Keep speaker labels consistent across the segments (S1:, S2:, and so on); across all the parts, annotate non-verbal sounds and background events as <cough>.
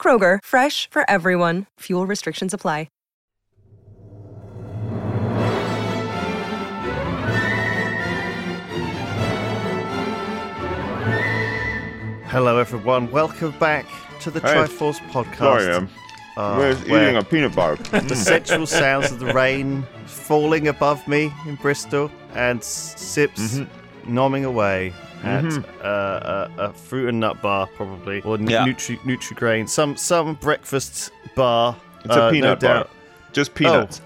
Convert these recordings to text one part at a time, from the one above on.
S1: Kroger, fresh for everyone. Fuel restrictions apply.
S2: Hello, everyone. Welcome back to the
S3: Hey.
S2: Triforce podcast.
S3: Sorry, I am.
S2: uh,
S3: We're
S2: where
S3: eating a peanut bar. <laughs>
S2: the sensual sounds of the rain falling above me in Bristol and sips
S3: Mm-hmm.
S2: nomming away at uh, a, a fruit and nut bar, probably, or n-
S3: Yeah.
S2: Nutri Nutrigrain, some some breakfast bar.
S3: It's a
S2: uh, no
S3: peanut bar.
S2: doubt.
S3: Just peanuts.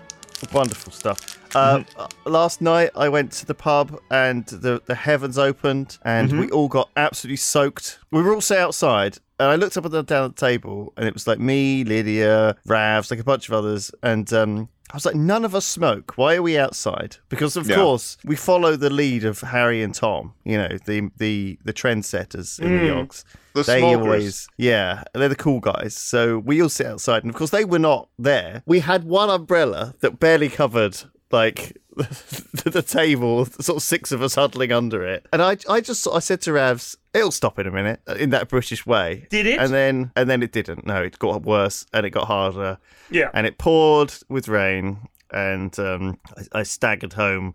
S2: Oh, wonderful stuff. Uh,
S3: Mm-hmm.
S2: uh, last night I went to the pub and the, the heavens opened and
S3: Mm-hmm.
S2: we all got absolutely soaked. We were all sat outside and I looked up at the down at the table and it was like me, Lydia, Ravs, like a bunch of others, and um, I was like, none of us smoke. Why are we outside? Because of
S3: Yeah.
S2: course we follow the lead of Harry and Tom. You know the the the trendsetters in the mm. Yogs.
S3: The
S2: they
S3: smokers.
S2: always, yeah, they're the cool guys. So we all sit outside, and of course they were not there. We had one umbrella that barely covered like <laughs> the table, sort of six of us huddling under it. And I, I just, I said to Ravs, "It'll stop in a minute," in that British way.
S4: Did it?
S2: And then, and then it didn't. No, it got worse, and it got harder,
S4: Yeah.
S2: and it poured with rain, and um, I, I staggered home.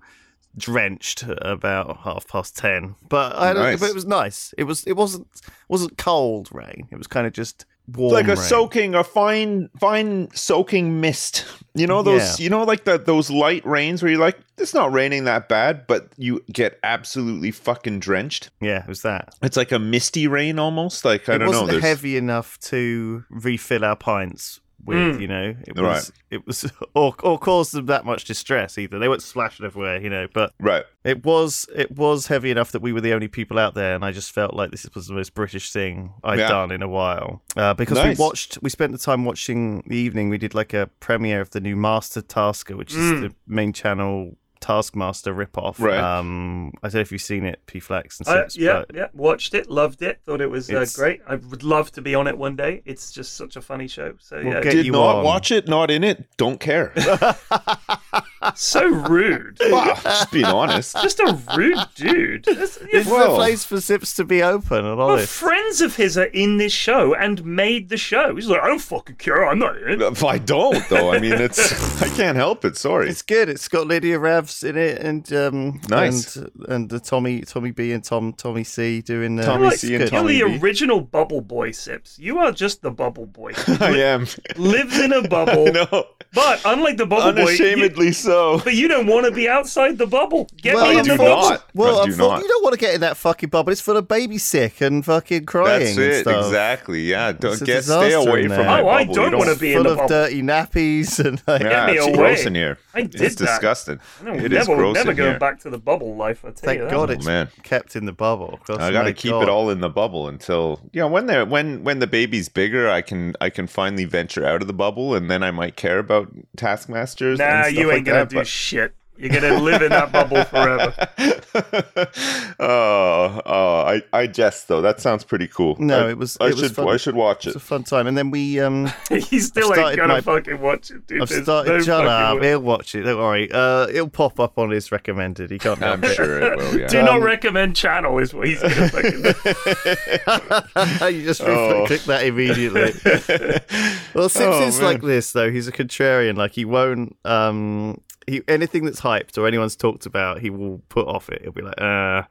S2: Drenched at about half past ten, but I don't,
S3: Nice.
S2: but it was nice. It was it wasn't wasn't cold rain. It was kind of just warm.
S3: Like a
S2: rain.
S3: soaking, a fine, fine soaking mist. You know those,
S2: Yeah.
S3: you know, like the those light rains where you're like, it's not raining that bad, but you get absolutely fucking drenched.
S2: Yeah, it was that.
S3: It's like a misty rain almost. Like I
S2: it
S3: don't know.
S2: wasn't
S3: there's-
S2: heavy enough to refill our pints with. You know, it was.
S3: Right.
S2: It was, <laughs> or or caused them that much distress either. They weren't splashing everywhere. You know, but
S3: Right.
S2: it was it was heavy enough that we were the only people out there, and I just felt like this was the most British thing I'd
S3: Yeah.
S2: done in a while. Uh, because
S3: Nice.
S2: we watched, we spent the time watching the evening. We did like a premiere of the new Master Tasker, which is the main channel Taskmaster ripoff.
S3: Right.
S2: Um, I don't know if you've seen it, P Flax and
S4: I,
S2: Sips,
S4: yeah,
S2: but
S4: yeah, watched it, loved it, thought it was uh, great. I would love to be on it one day. It's just such a funny show. So
S2: We'll
S4: yeah,
S2: get
S3: Did
S2: you
S3: not
S2: on.
S3: watch it. Not in it. Don't care. <laughs>
S4: so rude.
S3: wow, just being honest.
S4: just a rude dude. That's- yeah,
S2: It's
S3: Well-
S2: the place for Sips to be open and
S4: well,
S2: honest.
S4: friends of his are in this show and made the show. He's like, I don't fucking care. I'm not in it.
S3: If I don't though, I mean, it's <laughs> I can't help it. Sorry.
S2: It's good. It's got Lydia Ravs in it, and um,
S3: Nice.
S2: and, and the Tommy Tommy B and Tom Tommy C doing uh,
S3: Tommy C and
S2: good.
S3: Tommy
S4: You're
S3: B.
S4: the original bubble boy, Sips. You are just the bubble boy. <laughs>
S3: I am.
S4: Lives in a bubble. <laughs>
S3: no,
S4: But unlike the bubble boy, you,
S3: unashamedly so.
S4: but you don't want to be outside the bubble. Get
S2: Well,
S4: me
S3: I
S4: in
S3: do
S4: the bubble.
S3: not.
S2: Well,
S3: I
S2: I
S3: do not.
S2: you don't want to get in that fucking bubble. It's full of baby sick and fucking crying
S3: That's
S2: and
S3: it.
S2: stuff.
S3: Exactly. Yeah. Don't get stay away from
S2: there.
S3: my
S4: Oh, I
S3: bubble.
S4: don't wanna be in the bubble Full
S2: of
S4: bubble.
S2: dirty nappies and like,
S3: Yeah,
S4: me
S3: it's
S4: away.
S3: gross in here.
S4: I did
S3: it's
S4: that.
S3: disgusting.
S4: No,
S3: It is
S4: never,
S3: gross
S4: never
S3: in
S4: going
S3: here.
S4: back to the bubble life. I tell
S2: thank
S4: you that.
S2: God
S3: Oh,
S2: it's
S3: man.
S2: kept in the bubble. 'cause
S3: I got to keep it all in the bubble until you know when they are when when the baby's bigger, I can I can finally venture out of the bubble, and then I might care about taskmasters.
S4: Nah,
S3: and stuff
S4: you
S3: like
S4: ain't gonna
S3: that,
S4: do shit. You're gonna live in that bubble forever. <laughs>
S3: oh, oh, I, I jest though. That sounds pretty cool.
S2: No,
S3: I,
S2: it was-
S3: I
S2: it was
S3: should
S2: fun.
S3: I should watch
S2: It's
S3: it.
S2: a fun time, and then we um. <laughs>
S4: you still
S2: I've
S4: ain't gonna
S2: my-
S4: fucking watch it, dude.
S2: I've
S4: There's
S2: started.
S4: no
S2: shut up! He'll watch it. Don't worry. Uh, it'll pop up on his recommended. He can't
S3: I'm
S2: it.
S3: sure it will. Yeah. <laughs>
S4: Do not recommend channel is what he's gonna fucking do.
S2: you just
S3: Oh.
S2: click that immediately. well, Sips
S3: Oh,
S2: like this though. He's a contrarian. Like he won't. Um, he anything that's hyped or anyone's talked about, he will put off it. He'll be like, uh.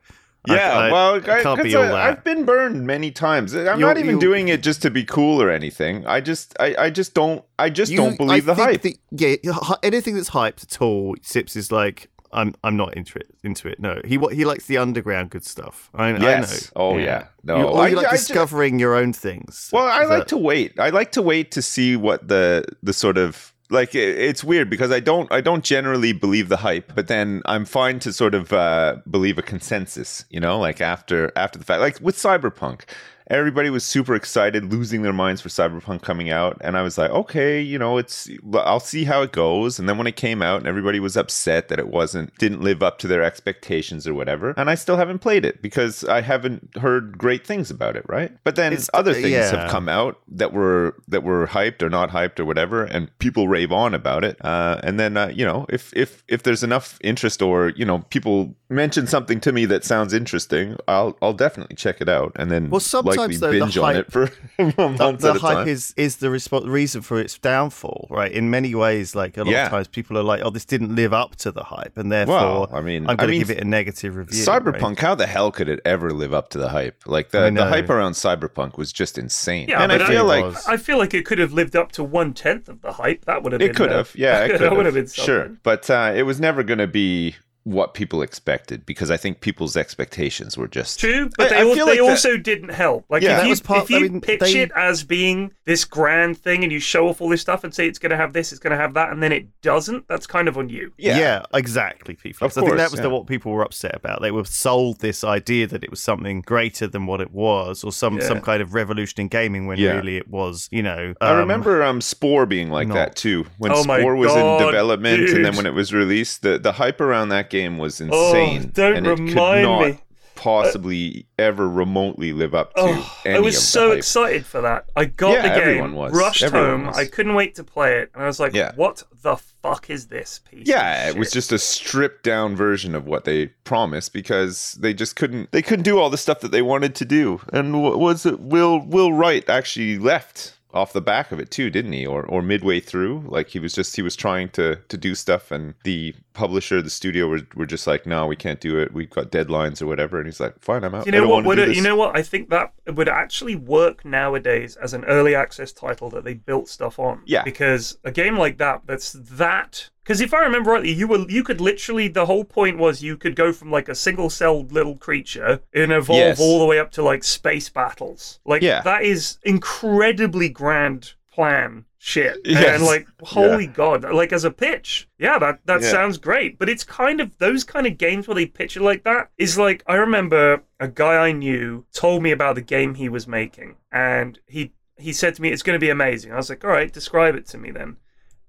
S3: Yeah,
S2: I,
S3: well,
S2: I
S3: I,
S2: can't
S3: 'cause
S2: be all
S3: I,
S2: that.
S3: I've been burned many times. I'm
S2: You-
S3: not even doing it just to be cool or anything. I just, I, I just don't, I just
S2: You-
S3: don't believe
S2: I
S3: the hype.
S2: that- yeah, anything that's hyped at all, Sips is like, I'm, I'm not into it. Into it. No, he, wa- he likes the underground good stuff. I,
S3: Yes.
S2: I know.
S3: Oh, yeah. No,
S2: you, or you
S3: I-
S2: like
S3: I ju-
S2: discovering your own things.
S3: Well, I
S2: Is
S3: like
S2: that-
S3: to wait. I like to wait to see what the the sort of like it- it's weird because I don't I don't generally believe the hype, but then I'm fine to sort of uh, believe a consensus. You know, like after after the fact, like with Cyberpunk. Everybody was super excited, losing their minds for Cyberpunk coming out, and I was like, okay, you know, it's I'll see how it goes. And then when it came out, and everybody was upset that it wasn't didn't live up to their expectations or whatever, and I still haven't played it because I haven't heard great things about it, right? But then
S2: It's-
S3: other things
S2: yeah.
S3: have come out that were that were hyped or not hyped or whatever, and people rave on about it. Uh, and then uh, you know, if if if there's enough interest or you know people mention something to me that sounds interesting, I'll I'll definitely check it out and then
S2: Well, sometimes,
S3: likely
S2: though, the
S3: binge on
S2: hype-
S3: it for <laughs> months
S2: the
S3: at
S2: hype
S3: time.
S2: is is the respo- reason for its downfall, right? In many ways, like a lot
S3: Yeah.
S2: of times, people are like, "Oh, this didn't live up to the hype," and therefore,
S3: Well, I mean-
S2: I'm
S3: I
S2: going to
S3: mean,
S2: give it a negative review.
S3: Cyberpunk,
S2: right?
S3: how the hell could it ever live up to the hype? Like the, the hype around Cyberpunk was just insane.
S4: Yeah,
S3: and I
S4: I-
S3: feel like
S2: was.
S4: I feel like it could have lived up to one tenth of the hype. That would have been.
S3: it could
S4: uh,
S3: have. Yeah, it <laughs> could
S4: that would
S3: have.
S4: have been
S3: sure, but uh, it was never going to be what people expected because I think people's expectations were just
S4: True, but
S3: I-
S4: they,
S3: I
S4: al-
S3: feel
S4: they
S3: like that-
S4: also didn't help. Like
S3: Yeah,
S4: if you,
S2: part-
S4: if you
S2: I mean,
S4: pitch
S2: they-
S4: it as being this grand thing and you show off all this stuff and say it's going to have this, it's going to have that, and then it doesn't, that's kind of on you.
S2: Yeah, exactly, people.
S3: Of
S2: So I think that was
S3: yeah.
S2: the, what people were upset about. They were sold this idea that it was something greater than what it was, or some
S4: Yeah.
S2: some kind of revolution in gaming when
S3: Yeah.
S2: really it was, you know.
S3: I
S2: um,
S3: remember um, Spore being like
S2: not.
S3: that too. When
S4: Oh my
S3: Spore was
S4: God,
S3: in development and then when it was released, the, the hype around that game was
S4: Oh,
S3: insane.
S4: don't
S3: and it could
S4: remind
S3: not
S4: me.
S3: possibly ever remotely live up to
S4: Oh, I was so
S3: hype.
S4: excited for that. I got
S3: Yeah,
S4: the game,
S3: was.
S4: rushed
S3: Everyone
S4: home.
S3: was.
S4: I couldn't wait to play it, and I was like,
S3: Yeah.
S4: "What the fuck is this piece?"
S3: Yeah, it was just a stripped down version of what they promised because they just couldn't they couldn't do all the stuff that they wanted to do. And what was it Will Will Wright actually left off the back of it too, didn't he? Or or midway through, like he was just he was trying to to do stuff and the publisher, the studio were, were just like, "No, we can't do it. We've got deadlines or whatever." And he's like, "Fine, I'm out."
S4: You know what? Would it, you know what? I think that would actually work nowadays as an early access title that they built stuff on.
S3: Yeah.
S4: Because a game like that, that's that. Because if I remember rightly, you were you could literally the whole point was you could go from like a single celled little creature and evolve
S3: Yes.
S4: all the way up to like space battles. Like
S3: Yeah.
S4: that is incredibly grand plan shit. <laughs>
S3: Yes.
S4: And like holy god, like as a pitch, yeah, that that
S3: Yeah.
S4: sounds great. But it's kind of those kind of games where they pitch it like that is like I remember a guy I knew told me about the game he was making, and he he said to me it's going to be amazing. I was like, all right, describe it to me then.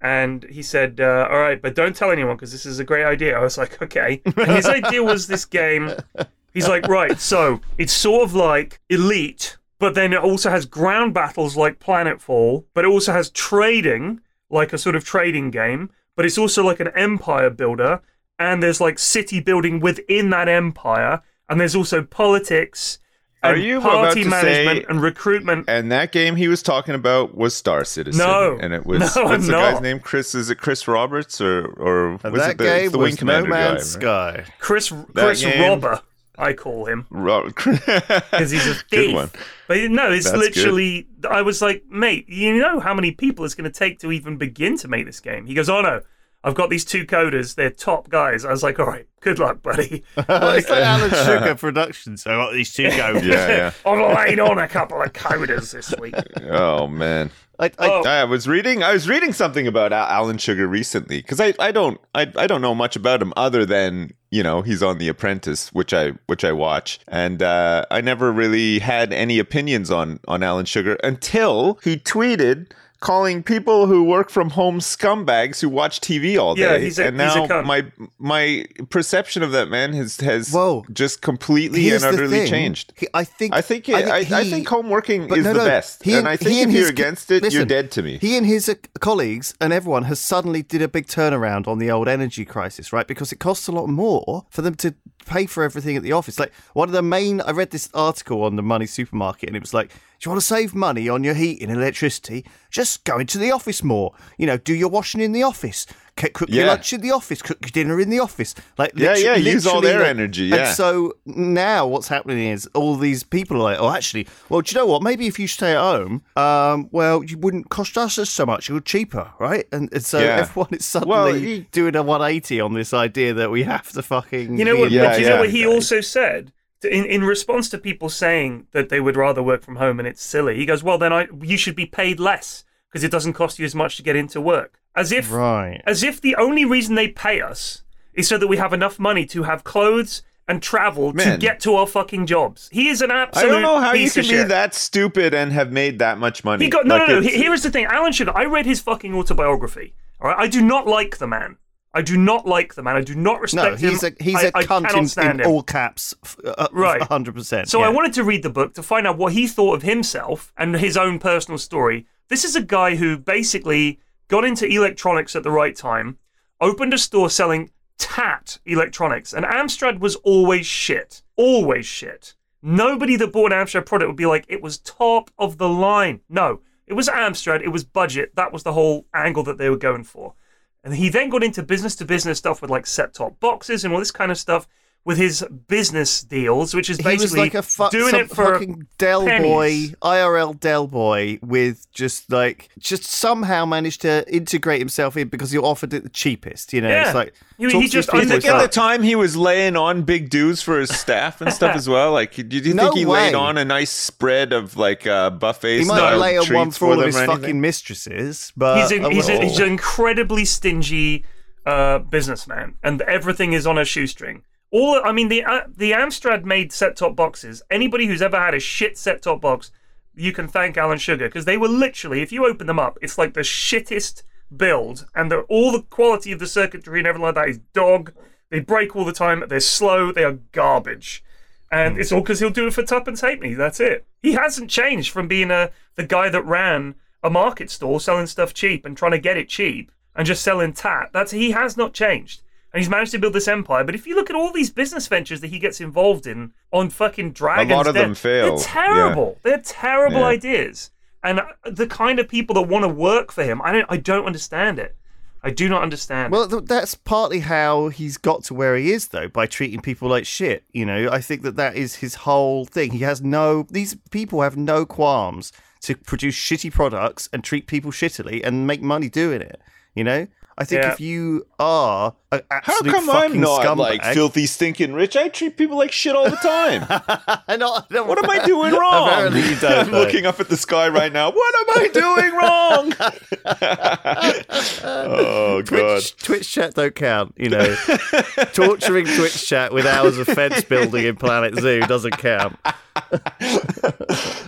S4: And he said, uh, "All right, but don't tell anyone because this is a great idea." I was like, <laughs> "Okay." And his idea was this game. He's like, "Right, so it's sort of like Elite, but then it also has ground battles like Planetfall, but it also has trading like a sort of trading game, but it's also like an empire builder, and there's like city building within that empire, and there's also politics."
S3: Are
S4: and
S3: you about
S4: party
S3: to
S4: management
S3: say-
S4: and recruitment
S3: And that game he was talking about was Star Citizen.
S4: No.
S3: and it was <laughs>
S4: No,
S3: what's the
S4: no.
S3: guy's name? Chris? Is it Chris Roberts or or was
S2: that
S3: it the,
S2: game
S3: it's the
S2: was
S3: Wing Commander
S2: No
S3: guy?
S2: Man's
S3: right?
S2: Sky.
S4: Chris Chris
S3: game-
S4: Robber, I call him. Because <laughs> he's a
S3: Good
S4: thief.
S3: one.
S4: But no, it's
S3: That's
S4: literally. I was like, mate, you know how many people it's going to take to even begin to make this game? He goes, oh no, I've got these two coders. They're top guys. I was like, all right, good luck, buddy. <laughs>
S2: Well, it's like <laughs> Alan Sugar Productions. So I got these two goes.
S3: Yeah, yeah.
S4: I've laid on a couple of coders this week.
S3: Oh man.
S2: I, I,
S4: Oh.
S3: I was reading. I was reading something about Alan Sugar recently because I, I don't I, I don't know much about him other than you know he's on The Apprentice, which I which I watch, and uh, I never really had any opinions on on Alan Sugar until he tweeted calling people who work from home scumbags who watch TV all day.
S4: Yeah, he's a-
S3: and
S4: he's a
S3: now
S4: cunt.
S3: my my perception of that man has has
S2: Whoa.
S3: just completely
S2: here's
S3: and utterly changed.
S2: He- I think.
S3: I think I, I, I think home working is
S2: no,
S3: the
S2: no,
S3: best,
S2: he
S3: and I think
S2: he
S3: if you're against it, you're dead to me.
S2: He and his uh, colleagues and everyone has suddenly did a big turnaround on the old energy crisis, right? Because it costs a lot more for them to pay for everything at the office. Like one of the main, I read this article on the Money Supermarket, and it was like, do you want to save money on your heating and electricity? Just go into the office more. You know, do your washing in the office. Cook your
S3: Yeah.
S2: lunch in the office. Cook your dinner in the office. Like
S3: Yeah, yeah, use all
S2: literally,
S3: their
S2: like-
S3: energy,
S2: And
S3: yeah.
S2: so now what's happening is all these people are like, oh, actually, well, do you know what? Maybe if you stay at home, um, well, you wouldn't cost us so much. You're cheaper, right? And, and so
S3: Yeah.
S2: everyone is suddenly
S3: Well, he-
S2: doing a 180 on this idea that we have to fucking.
S4: You know what?
S3: Yeah,
S4: but you
S2: bed
S4: know
S3: yeah.
S4: what he also said in in response to people saying that they would rather work from home and it's silly. He goes, "Well, then I you should be paid less because it doesn't cost you as much to get into work." As if
S2: Right.
S4: as if the only reason they pay us is so that we have enough money to have clothes and travel to get to our fucking jobs. He is an absolute.
S3: I don't know how you can be
S4: shit.
S3: that stupid and have made that much money.
S4: He got no,
S3: Like,
S4: no, no. Here is the thing, Alan Sugar. I read his fucking autobiography. All right, I do not like the man. I do not like the man. I do not respect
S2: No,
S4: him.
S2: he's a he's
S4: I-
S2: a
S4: I
S2: cunt in, in all caps, uh,
S4: Right.
S2: hundred percent.
S4: So I wanted to read the book to find out what he thought of himself and his own personal story. This is a guy who basically got into electronics at the right time, opened a store selling tat electronics, and Amstrad was always shit. Always shit. Nobody that bought an Amstrad product would be like, it was top of the line. No, it was Amstrad, it was budget. That was the whole angle that they were going for. And he then got into business to business stuff with like set top boxes and all this kind of stuff with his business deals, which is basically
S2: like a fu-
S4: doing it for
S2: fucking Del
S4: pennies.
S2: boy, IRL Del boy, with just like just somehow managed to integrate himself in because he offered it the cheapest. You know,
S4: Yeah.
S2: it's like
S4: He- he just
S2: these
S3: Do you think at the time he was laying on big dues for his staff and stuff <laughs> as well? Like, do you, do
S2: No
S3: think he laid on a nice spread of like uh, buffet
S2: he might
S3: style
S2: lay on one for all of his
S3: or anything?
S2: fucking mistresses, but
S4: he's, a,
S2: uh,
S4: he's, a, he's an incredibly stingy uh, businessman, and everything is on a shoestring. All I mean, the uh, the Amstrad made set top boxes. Anybody who's ever had a shit set top box, you can thank Alan Sugar because they were literally, if you open them up, it's like the shittest build, and the, all the quality of the circuitry and everything like that is dog. They break all the time. They're slow. They are garbage. And
S2: Hmm.
S4: it's all because he'll do it for Tuppence Halfpenny. That's it. He hasn't changed from being a the guy that ran a market stall selling stuff cheap and trying to get it cheap and just selling tat. That's he has not changed. And he's managed to build this empire. But if you look at all these business ventures that he gets involved in on fucking Dragons, a lot
S3: of them fail.
S4: They're terrible. They're terrible
S3: Yeah.
S4: ideas. And the kind of people that want to work for him, I don't I don't understand it. I do not understand.
S2: Well, th- that's partly how he's got to where he is, though, by treating people like shit. You know, I think that that is his whole thing. He has no; these people have no qualms to produce shitty products and treat people shittily and make money doing it. You know, I think
S4: Yeah.
S2: if you are an
S3: How come
S2: fucking
S3: I'm not
S2: scumbag,
S3: like filthy, stinking rich? I treat people like shit all the time. <laughs>
S2: I know-
S3: What am I <laughs> doing wrong?
S2: Apparently you don't.
S3: I'm
S2: though.
S3: looking up at the sky right now. What am I doing wrong? <laughs> oh god.
S2: Twitch, Twitch chat don't count, you know. Torturing Twitch chat with hours of fence building in Planet Zoo doesn't count.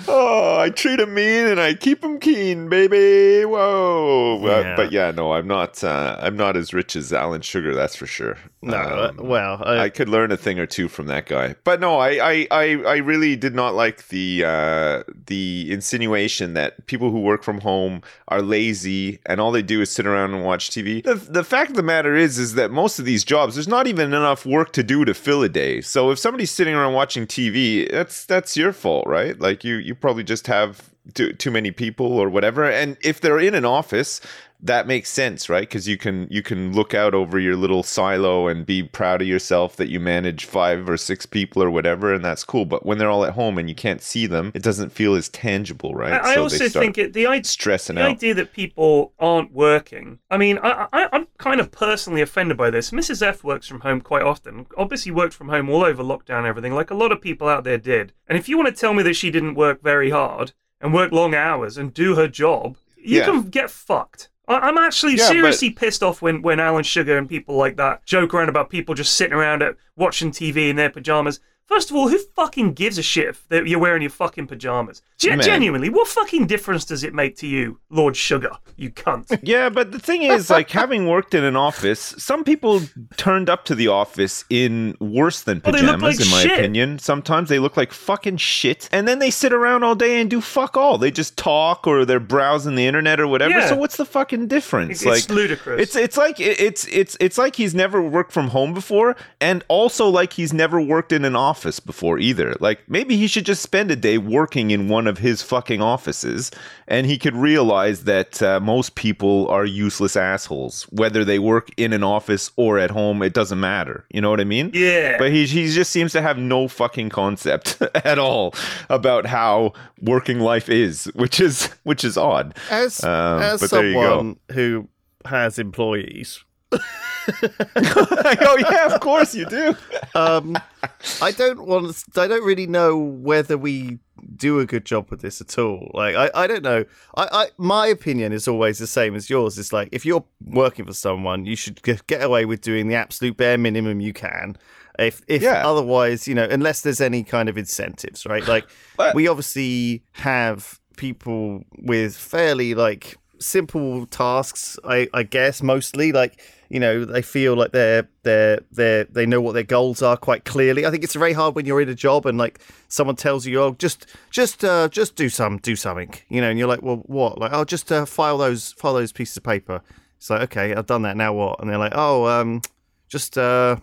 S3: Oh, I treat him mean and I keep him keen, baby. Whoa. Uh, but yeah, no, I'm not. Uh, I'm not as rich as Alan Sugar. That's for sure.
S2: No, uh,
S3: Um,
S2: well, I,
S3: I could learn a thing or two from that guy. But no, I I, I, I really did not like the uh, the insinuation that people who work from home are lazy and all they do is sit around and watch TV. The, the fact of the matter is is that most of these jobs there's not even enough work to do to fill a day. So if somebody's sitting around watching TV, that's that's your fault, right? Like you you probably just have too, too many people or whatever. And if they're in an office, that makes sense, right? Because you can you can look out over your little silo and be proud of yourself that you manage five or six people or whatever, and that's cool. But when they're all at home and you can't see them, it doesn't feel as tangible, right?
S4: I, I
S3: So
S4: also think it, the idea
S3: stressing
S4: the
S3: out.
S4: idea that people aren't working. I mean, I, I, I'm kind of personally offended by this. Mrs. F works from home quite often. Obviously, worked from home all over lockdown everything, like a lot of people out there did. And if you want to tell me that she didn't work very hard and work long hours and do her job, you
S3: Yeah.
S4: can get fucked. I- I'm actually
S3: Yeah, but-
S4: seriously pissed off when, when Alan Sugar and people like that joke around about people just sitting around at watching TV in their pajamas. First of all, who fucking gives a shit that you're wearing your fucking pajamas? Gen- genuinely, what fucking difference does it make to you, Lord Sugar? You cunt. <laughs>
S3: Yeah, but the thing is, like, having worked in an office, some people turned up to the office in worse than pajamas,
S4: like
S3: in my
S4: shit.
S3: opinion. Sometimes they look like fucking shit, and then they sit around all day and do fuck all. They just talk or they're browsing the internet or whatever.
S4: Yeah.
S3: So what's the fucking difference?
S4: It's, it's ludicrous.
S3: It's it's like it's it's it's like he's never worked from home before, and also like he's never worked in an office before either. Like maybe he should just spend a day working in one of his fucking offices, and he could realize that uh, most people are useless assholes, whether they work in an office or at home. It doesn't matter. You know what I mean?
S4: Yeah.
S3: But he he just seems to have no fucking concept <laughs> at all about how working life is, which is which is odd.
S2: as
S3: Um,
S2: as
S3: but there you go.
S2: someone who has employees,
S3: oh yeah, of course you do.
S2: um, I don't want. To, I don't really know whether we do a good job with this at all. Like, I, I don't know. I, I, my opinion is always the same as yours. It's like if you're working for someone, you should get, get away with doing the absolute bare minimum you can. If if
S3: Yeah.
S2: otherwise, you know, unless there's any kind of incentives, right? Like <laughs>
S3: But-
S2: we obviously have people with fairly like simple tasks, I, I guess, mostly like you know they feel like they're they're they they know what their goals are quite clearly. I think it's very hard when you're in a job and like someone tells you, oh, just just uh, just do some do something, you know, and you're like, well, what? Like, oh, just uh, file those file those pieces of paper. It's like, okay, I've done that. Now what? And they're like, oh, um, just uh,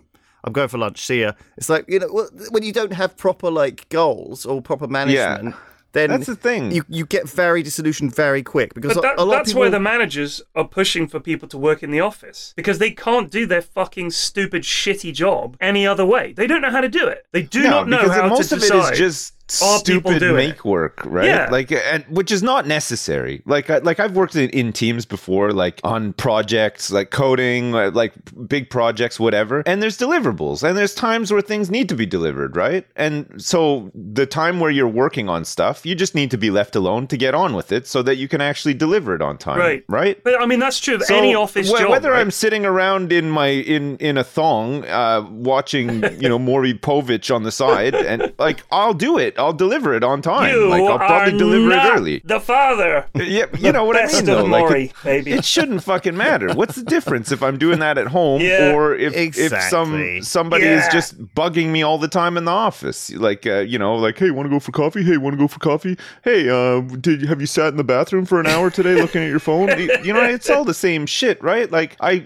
S2: I'm going for lunch. See ya. It's like you know when you don't have proper like goals or proper management. Then
S3: That's the thing.
S2: You you get very disillusioned very quick because
S4: But that,
S2: a, a lot
S4: that's
S2: of people.
S4: why the managers are pushing for people to work in the office because they can't do their fucking stupid, shitty job any other way. They don't know how to do it. They do
S3: no,
S4: not know
S3: because
S4: how
S3: most
S4: to
S3: of
S4: decide.
S3: it is just
S4: People
S3: stupid
S4: doing it?
S3: make work, right?
S4: Yeah.
S3: Like, and which is not necessary. Like, I, like I've worked in, in teams before, like on projects, like coding, like, like big projects, whatever. And there's deliverables, and there's times where things need to be delivered, right? And so the time where you're working on stuff, you just need to be left alone to get on with it, so that you can actually deliver it on time,
S4: Right.
S3: Right.
S4: But I mean, that's true of
S3: So,
S4: any office
S3: wh-
S4: job.
S3: Whether
S4: right?
S3: I'm sitting around in my in in a thong, uh, watching you know <laughs> Maury Povich on the side, and like I'll do it, I'll deliver it on time.
S4: you
S3: like I'll probably
S4: are
S3: deliver
S4: not
S3: it early.
S4: The father.
S3: Yeah, you know what I
S4: Best
S3: mean
S4: of
S3: though. Like
S4: Maury,
S3: it,
S4: baby.
S3: it shouldn't fucking matter. What's the difference if I'm doing that at home
S4: Yeah.
S3: or if
S2: Exactly.
S3: if some somebody is just bugging me all the time in the office? Like uh, you know, like hey, want to go for coffee? Hey, want to go for coffee? Hey, uh, did have you sat in the bathroom for an hour today looking at your phone? You- you know, it's all the same shit, right? Like I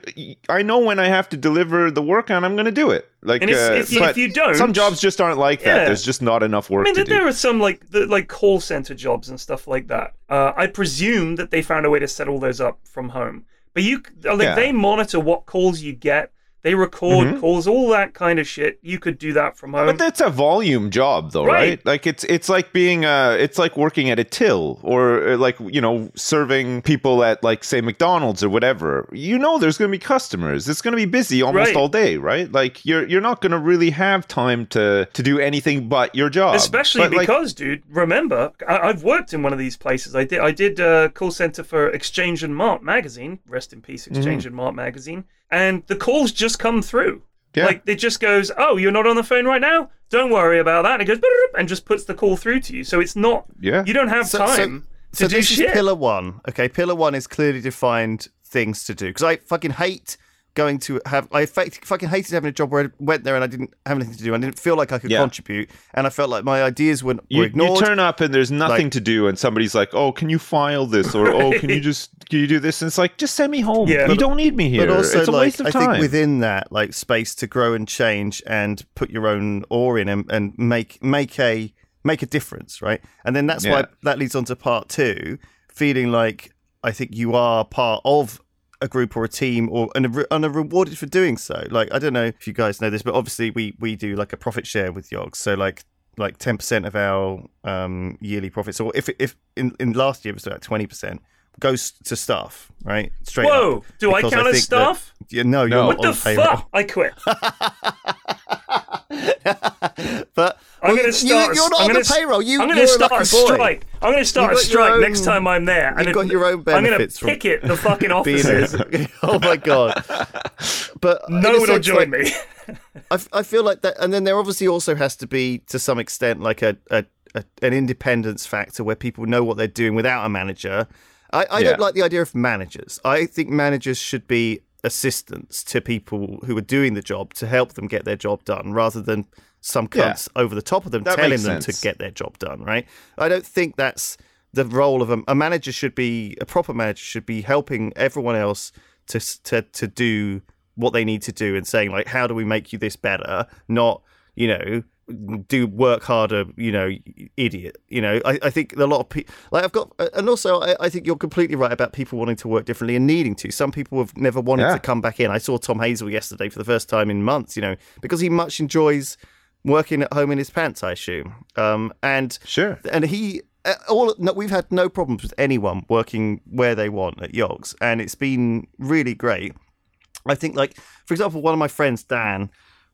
S3: I know when I have to deliver the work and I'm going to do it. Like
S4: And if-
S3: uh,
S4: if you- if you don't-
S3: some jobs just aren't like that.
S4: Yeah.
S3: There's just not enough work
S4: I mean, there are some like the, like call center jobs and stuff like that. Uh, I presume that they found a way to set all those up from home. But you like
S3: Yeah.
S4: they monitor what calls you get. They record calls, all that kind of shit. You could do that from home.
S3: But that's a volume job, though, right?
S4: Right.
S3: Like it's it's like being uh it's like working at a till or uh, like you know serving people at like say McDonald's or whatever. You know, there's going to be customers. It's going to be busy almost
S4: Right.
S3: all day, right? Like you're you're not going to really have time to to do anything but your job.
S4: Especially
S3: But, like,
S4: because, dude, remember, I- I've worked in one of these places. I did, I did a call center for Exchange and Mart magazine. Rest in peace,
S3: Mm-hmm.
S4: Exchange and Mart magazine. And the calls just come through.
S3: Yeah.
S4: Like it just goes, oh, you're not on the phone right now. Don't worry about that. And it goes and just puts the call through to you. So it's not.
S3: Yeah.
S4: You don't have
S2: So- so-
S4: time
S2: So
S4: to do
S2: this
S4: shit.
S2: is pillar one. Okay, pillar one is clearly defined things to do because I fucking hate going to have. I fact- fucking hated having a job where I went there and I didn't have anything to do. I didn't feel like I could
S3: Yeah.
S2: contribute, and I felt like my ideas were, were
S3: you, you turn up and there's nothing
S2: Like-
S3: to do, and somebody's like, "Oh, can you file this?" or "Oh, can you <laughs> just can you do this?" And it's like, just send me home.
S4: Yeah.
S3: you don't need me here.
S2: but also,
S3: it's a
S2: like,
S3: waste of
S2: I
S3: time.
S2: think within that, like space to grow and change and put your own oar in and, and make make a make a difference, right? And then that's why that leads on to part two, feeling like I think you are part of a group or a team or and, are- and are rewarded for doing so. Like I don't know if you guys know this, but obviously we we do like a profit share with Yogs. So like like ten percent of our um, yearly profits, or if if in, in last year it was about twenty percent, goes to staff, right? Straight.
S4: Whoa,
S2: up.
S4: do I
S2: Because
S4: count as
S2: think that-
S4: staff?
S2: yeah, no, you're
S3: No.
S2: not
S4: What
S2: on
S4: the
S2: payroll.
S4: fuck? I quit. <laughs> <laughs>
S2: but
S4: I'm gonna
S2: you-
S4: start.
S2: you're not
S4: I'm
S2: on
S4: gonna,
S2: the payroll. You,
S4: I'm
S2: you're
S4: gonna
S2: a
S4: start a
S2: lucky
S4: strike. I'm gonna start a
S2: You've got your
S4: strike
S2: own-
S4: next time I'm there.
S2: you've got your own benefits.
S4: I'm gonna
S2: benefits from
S4: picket the fucking <laughs>
S2: Being
S4: offices. <laughs>
S2: oh my god! But
S4: No one will join
S2: like,
S4: me.
S2: I feel like that, and then there obviously also has to be, to some extent, like a, a, a an independence factor where people know what they're doing without a manager. I, I don't like the idea of managers. I think managers should be assistants to people who are doing the job to help them get their job done, rather than some
S3: Yeah.
S2: over the top of them
S3: That
S2: telling them to get their job done. Right? I don't think that's the role of a, a manager. Should be a proper manager should be helping everyone else to to to do what they need to do and saying like how do we make you this better not you know do work harder you know idiot you know i, I think a lot of people like i've got and also I, I think you're completely right about people wanting to work differently and needing to some people have never wanted
S3: Yeah.
S2: to come back in i saw tom hazel yesterday for the first time in months you know because he much enjoys working at home in his pants i assume um and
S3: Sure.
S2: and he uh, all no, we've had no problems with anyone working where they want at Yogs, and it's been really great. I think, like for example, one of my friends, Dan,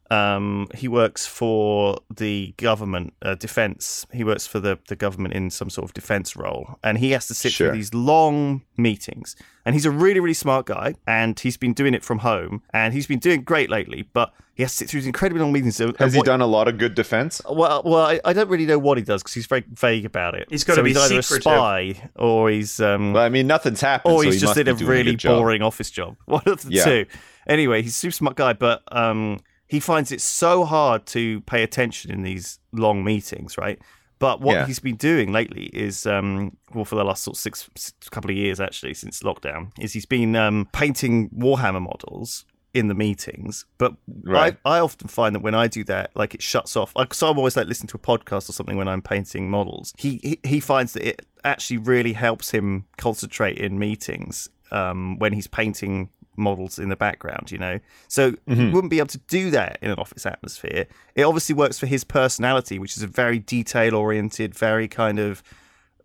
S2: Um, he works for the government, uh, defense. He works for the, the government in some sort of defense role, and he has to sit
S3: Sure.
S2: through these long meetings. And he's a really, really smart guy, and he's been doing it from home, and he's been doing great lately. But he has to sit through these incredibly long meetings. and
S3: Has he done a lot of good defense?
S2: Well, well, I, I don't really know what he does because he's very vague about it.
S4: He's gotta
S2: so
S4: be
S2: he's either
S4: secretive.
S2: a spy or he's um,
S3: Well, I mean, nothing's happened.
S2: or
S3: so
S2: he's
S3: he
S2: just did a
S3: be doing
S2: really
S3: good job.
S2: boring office job. <laughs> One of the
S3: Yeah.
S2: two. Anyway, he's a super smart guy, but um, he finds it so hard to pay attention in these long meetings, right? But what
S3: Yeah.
S2: he's been doing lately is, um, well, for the last sort of six, six couple of years actually since lockdown, is he's been um, painting Warhammer models in the meetings. But
S3: Right.
S2: I, I often find that when I do that, like it shuts off. Like, so I'm always like listening to a podcast or something when I'm painting models. He he, he finds that it actually really helps him concentrate in meetings um, when he's painting models in the background, you know. So he wouldn't be able to do that in an office atmosphere. It obviously works for his personality, which is a very detail oriented, very kind of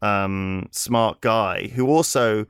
S2: um, smart guy who also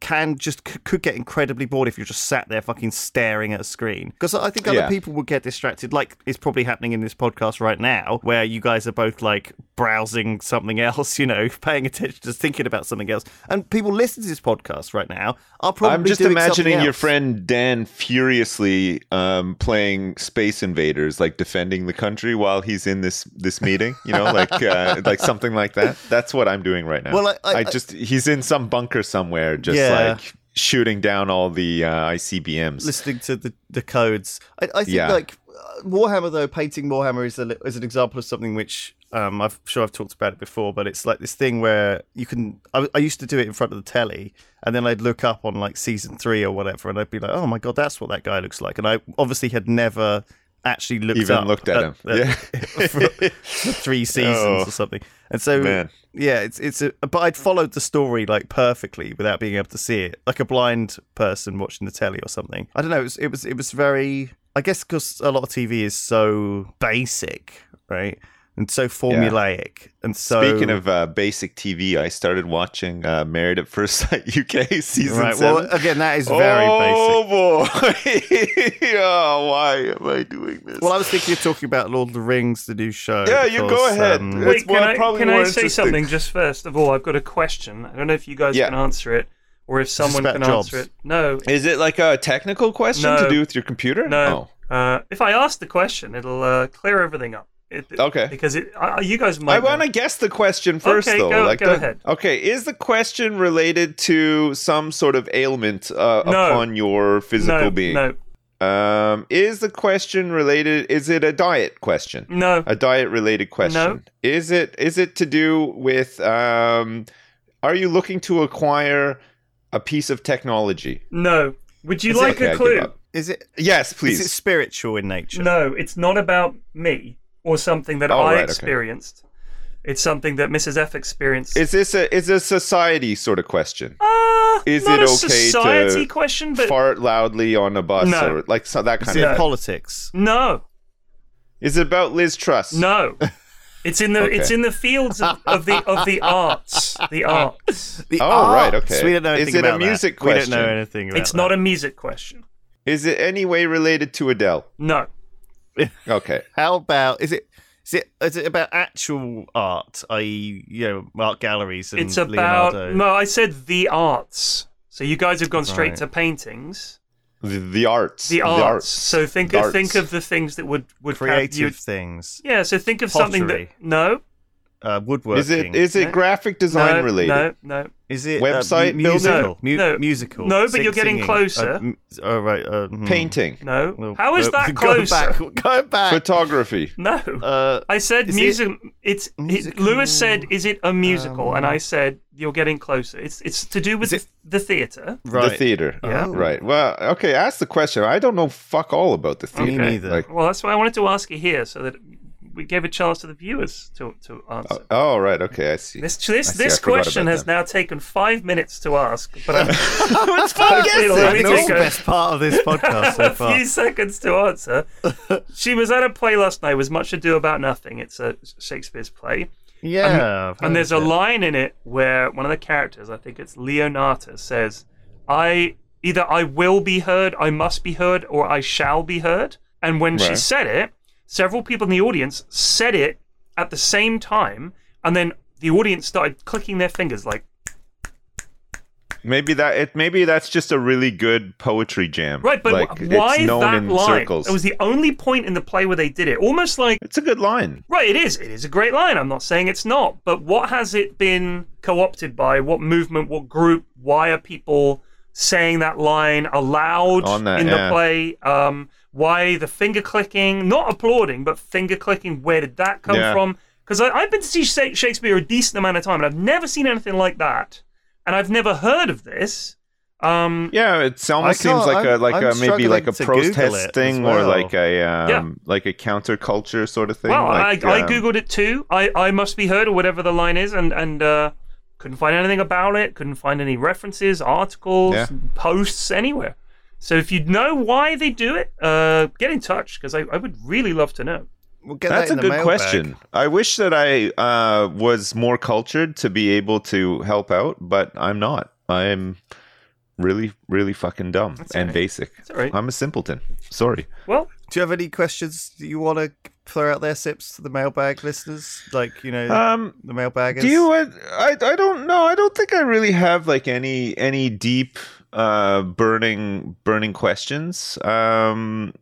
S2: can just c- could get incredibly bored if you're just sat there fucking staring at a screen. Because I think other
S3: Yeah.
S2: people would get distracted, like it's probably happening in this podcast right now, where you guys are both like browsing something else, <laughs> you know, paying attention, just thinking about something else. And people listen to this podcast right now are probably
S3: I'm just imagining your friend Dan furiously um, playing Space Invaders, like defending the country while he's in this this meeting. You know, like uh, <laughs> like something like that. That's what I'm doing right now.
S2: Well, I- I-
S3: just he's in some bunker somewhere, just
S2: Yeah.
S3: Like shooting down all the uh, ICBMs.
S2: listening to the, the codes. I, I think
S3: Yeah.
S2: like uh, Warhammer though, painting Warhammer is a, is an example of something which um, I'm sure I've talked about it before, but it's like this thing where you can. I, I used to do it in front of the telly, and then I'd look up on like season three or whatever, and I'd be like, "Oh my god, that's what that guy looks like," and I obviously had never actually looked
S3: Even looked at him. Yeah. <laughs>
S2: for, for <laughs> three seasons
S3: Oh,
S2: or something. And so
S3: man.
S2: Yeah, it's it's a but I'd followed the story like perfectly without being able to see it, like a blind person watching the telly or something. I don't know. It was it was it was very. I guess because a lot of TV is so basic, right, and so formulaic, and so
S3: Speaking of uh, basic TV, I started watching uh, Married at First Sight <laughs> UK season
S2: right.
S3: seven.
S2: Well, again, that is very basic.
S3: oh boy! <laughs> oh, why am I doing this?
S2: Well, I was thinking of talking about Lord of the Rings, the new show.
S3: Yeah, you go ahead.
S2: um,
S3: It's
S4: Wait,
S3: more-
S4: can I, can I say something just first of all? I've got a question. I don't know if you guys
S3: Yeah.
S4: can answer it or if someone can
S2: jobs?
S4: answer it. No,
S3: Is it like a technical question
S4: No.
S3: to do with your computer?
S4: no. Uh, if I ask the question, it'll uh, clear everything up. It,
S3: Okay.
S4: Because it, uh, you guys might.
S3: I want to guess the question first,
S4: Okay,
S3: though.
S4: go-
S3: like
S4: go
S3: the-
S4: ahead.
S3: Okay, is the question related to some sort of ailment uh,
S4: No.
S3: upon your physical
S4: no,
S3: being?
S4: No,
S3: Um, is the question related? Is it a diet question?
S4: no,
S3: A diet related question? No. Is it? Is it to do with? Um, are you looking to acquire a piece of technology?
S4: no. Would you
S2: Is it-
S4: like
S3: Okay, I
S4: a
S3: give
S4: clue?
S2: is it
S3: Yes,
S2: is
S3: please.
S2: it spiritual in nature?
S4: No, it's not about me or something that
S3: Oh,
S4: I
S3: right, okay.
S4: experienced. It's something that Mrs. F experienced.
S3: Is this a is a society sort of question?
S4: uh,
S3: is
S4: not
S3: it
S4: a
S3: okay
S4: society
S3: to
S4: question, but
S3: Fart loudly on a bus
S4: No.
S3: or like so that kind
S2: it
S3: of.
S4: No.
S2: politics?
S4: no,
S3: Is it about Liz Truss?
S4: no. It's in the
S3: Okay.
S4: it's in the fields of, of the of the arts. The <laughs> arts.
S2: The
S3: Oh, right,
S2: arts.
S3: okay.
S2: We don't know
S3: Is
S2: anything
S3: it a
S2: about that.
S3: music
S2: We don't know anything about
S4: It's
S2: that.
S4: not a music question.
S3: Is it any way related to Adele?
S4: No. <laughs>
S3: Okay.
S2: How about is it? Is it is it about actual art, i.e., you know, art galleries and
S4: It's about
S2: Leonardo?
S4: no. I said the arts. So you guys have gone straight
S2: Right.
S4: to paintings.
S3: The, the arts.
S4: The arts. So think of
S3: Arts.
S4: think of the things that would would
S2: creative
S4: you.
S2: things,
S4: Yeah. So think of something that no
S2: uh, woodworking.
S3: Is it is it
S4: No.
S3: graphic design
S4: no
S3: related?
S4: no no.
S2: Is it
S3: Website
S2: uh, mu-
S3: building?
S2: musical? Mu-
S4: No.
S2: musical.
S4: No, but
S2: Sing-
S4: you're getting
S2: singing.
S4: closer.
S2: Uh, m- oh right. Uh, hmm.
S3: Painting,
S4: No.
S2: Well,
S4: How is
S2: uh,
S4: that <laughs>
S2: go? Back, go back.
S3: photography.
S4: No.
S2: Uh,
S4: I said
S2: is it
S4: music. It's it,
S2: musical?
S4: Lewis said, "Is it a musical?" and
S2: Um,
S4: I said, "You're getting closer." It's it's to do with
S2: it-
S4: the theater.
S2: right.
S3: The theater.
S4: Yeah.
S2: Oh.
S3: Right. Well, okay. Ask the question. I don't know fuck all about the
S2: Me
S3: theater.
S2: neither.
S3: Like,
S4: Well, that's why I wanted to ask you here, so that we gave a chance to the viewers to to answer.
S3: oh, right. Okay. I see.
S4: This
S3: I
S4: this
S3: see,
S4: this question has
S3: that.
S4: now taken five minutes to ask, but I'm, <laughs> <laughs>
S3: it's fun
S4: Hopefully let me
S2: think
S4: take
S2: that's the
S4: a-
S2: best part of this podcast so <laughs> far.
S4: a few seconds to answer. she was at a play last night. It was Much Ado About Nothing. It's a Shakespeare's play.
S2: Yeah, I've
S4: And there's a line in it where one of the characters, I think it's Leonata, says, I either I will be heard, I must be heard, or I shall be heard. And when she said it, several people in the audience said it at the same time, and then the audience started clicking their fingers like,
S3: Maybe that it maybe that's just a really good poetry jam.
S4: right, but
S3: like,
S4: wh- why
S3: it's known
S4: that
S3: in
S4: line?
S3: circles.
S4: It was the only point in the play where they did it. Almost like
S3: It's a good line.
S4: Right, it is. It is a great line. I'm not saying it's not. But what has it been co opted by? What movement? What group? Why are people saying that line aloud
S3: that,
S4: in the
S3: yeah.
S4: play? Um, why the finger clicking? Not applauding, but finger clicking. Where did that come
S3: Yeah.
S4: from? Because I've been to see Shakespeare a decent amount of time, and I've never seen anything like that. And I've never heard of this. Um,
S3: Yeah, it almost seems like a
S2: I'm-
S3: like
S2: I'm
S3: a maybe like a
S2: struggling to Google
S3: protest
S2: it as
S3: thing or like a um
S4: Yeah.
S3: like a counterculture sort of thing.
S4: well,
S3: like,
S4: I, I
S3: um,
S4: googled it too. I, I must be heard or whatever the line is, and and uh, couldn't find anything about it. Couldn't find any references, articles,
S3: Yeah.
S4: posts anywhere. So if you know why they do it, uh, get in touch because I, I would really love to know.
S2: We'll get
S3: That's
S2: that
S3: a good
S2: mailbag.
S3: question. I wish that I uh, was more cultured to be able to help out, but I'm not. I'm really, really fucking dumb
S4: all
S3: and
S4: right.
S3: basic.
S4: all right.
S3: I'm a simpleton. Sorry.
S4: Well,
S2: Do you have any questions that you want to throw out there, Sips, to the mailbag listeners? Like, you know,
S3: Um,
S2: the mailbaggers?
S3: Do you? uh, I I don't know. I don't think I really have like any any deep uh burning burning questions. Um,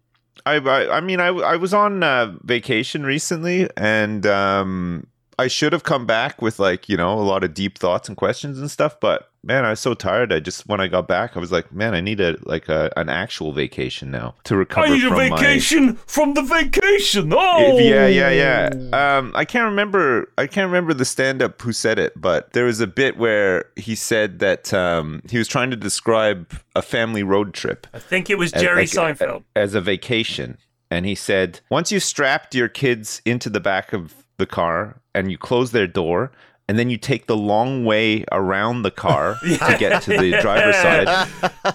S3: I I, I mean I I was on uh, vacation recently and um I should have come back with like you know a lot of deep thoughts and questions and stuff, but man, I was so tired. I just when I got back, I was like, man, I need a like a an actual vacation now to recover
S4: I need a
S3: from my
S4: vacation from the vacation. Oh,
S3: yeah, yeah, yeah. Um, I can't remember. I can't remember the stand-up who said it, but there was a bit where he said that um, he was trying to describe a family road trip
S4: I think it was
S3: as-
S4: Jerry
S3: like,
S4: Seinfeld.
S3: as a vacation, and he said once you strapped your kids into the back of the car and you close their door. And then you take the long way around the car <laughs> to get to the driver's side.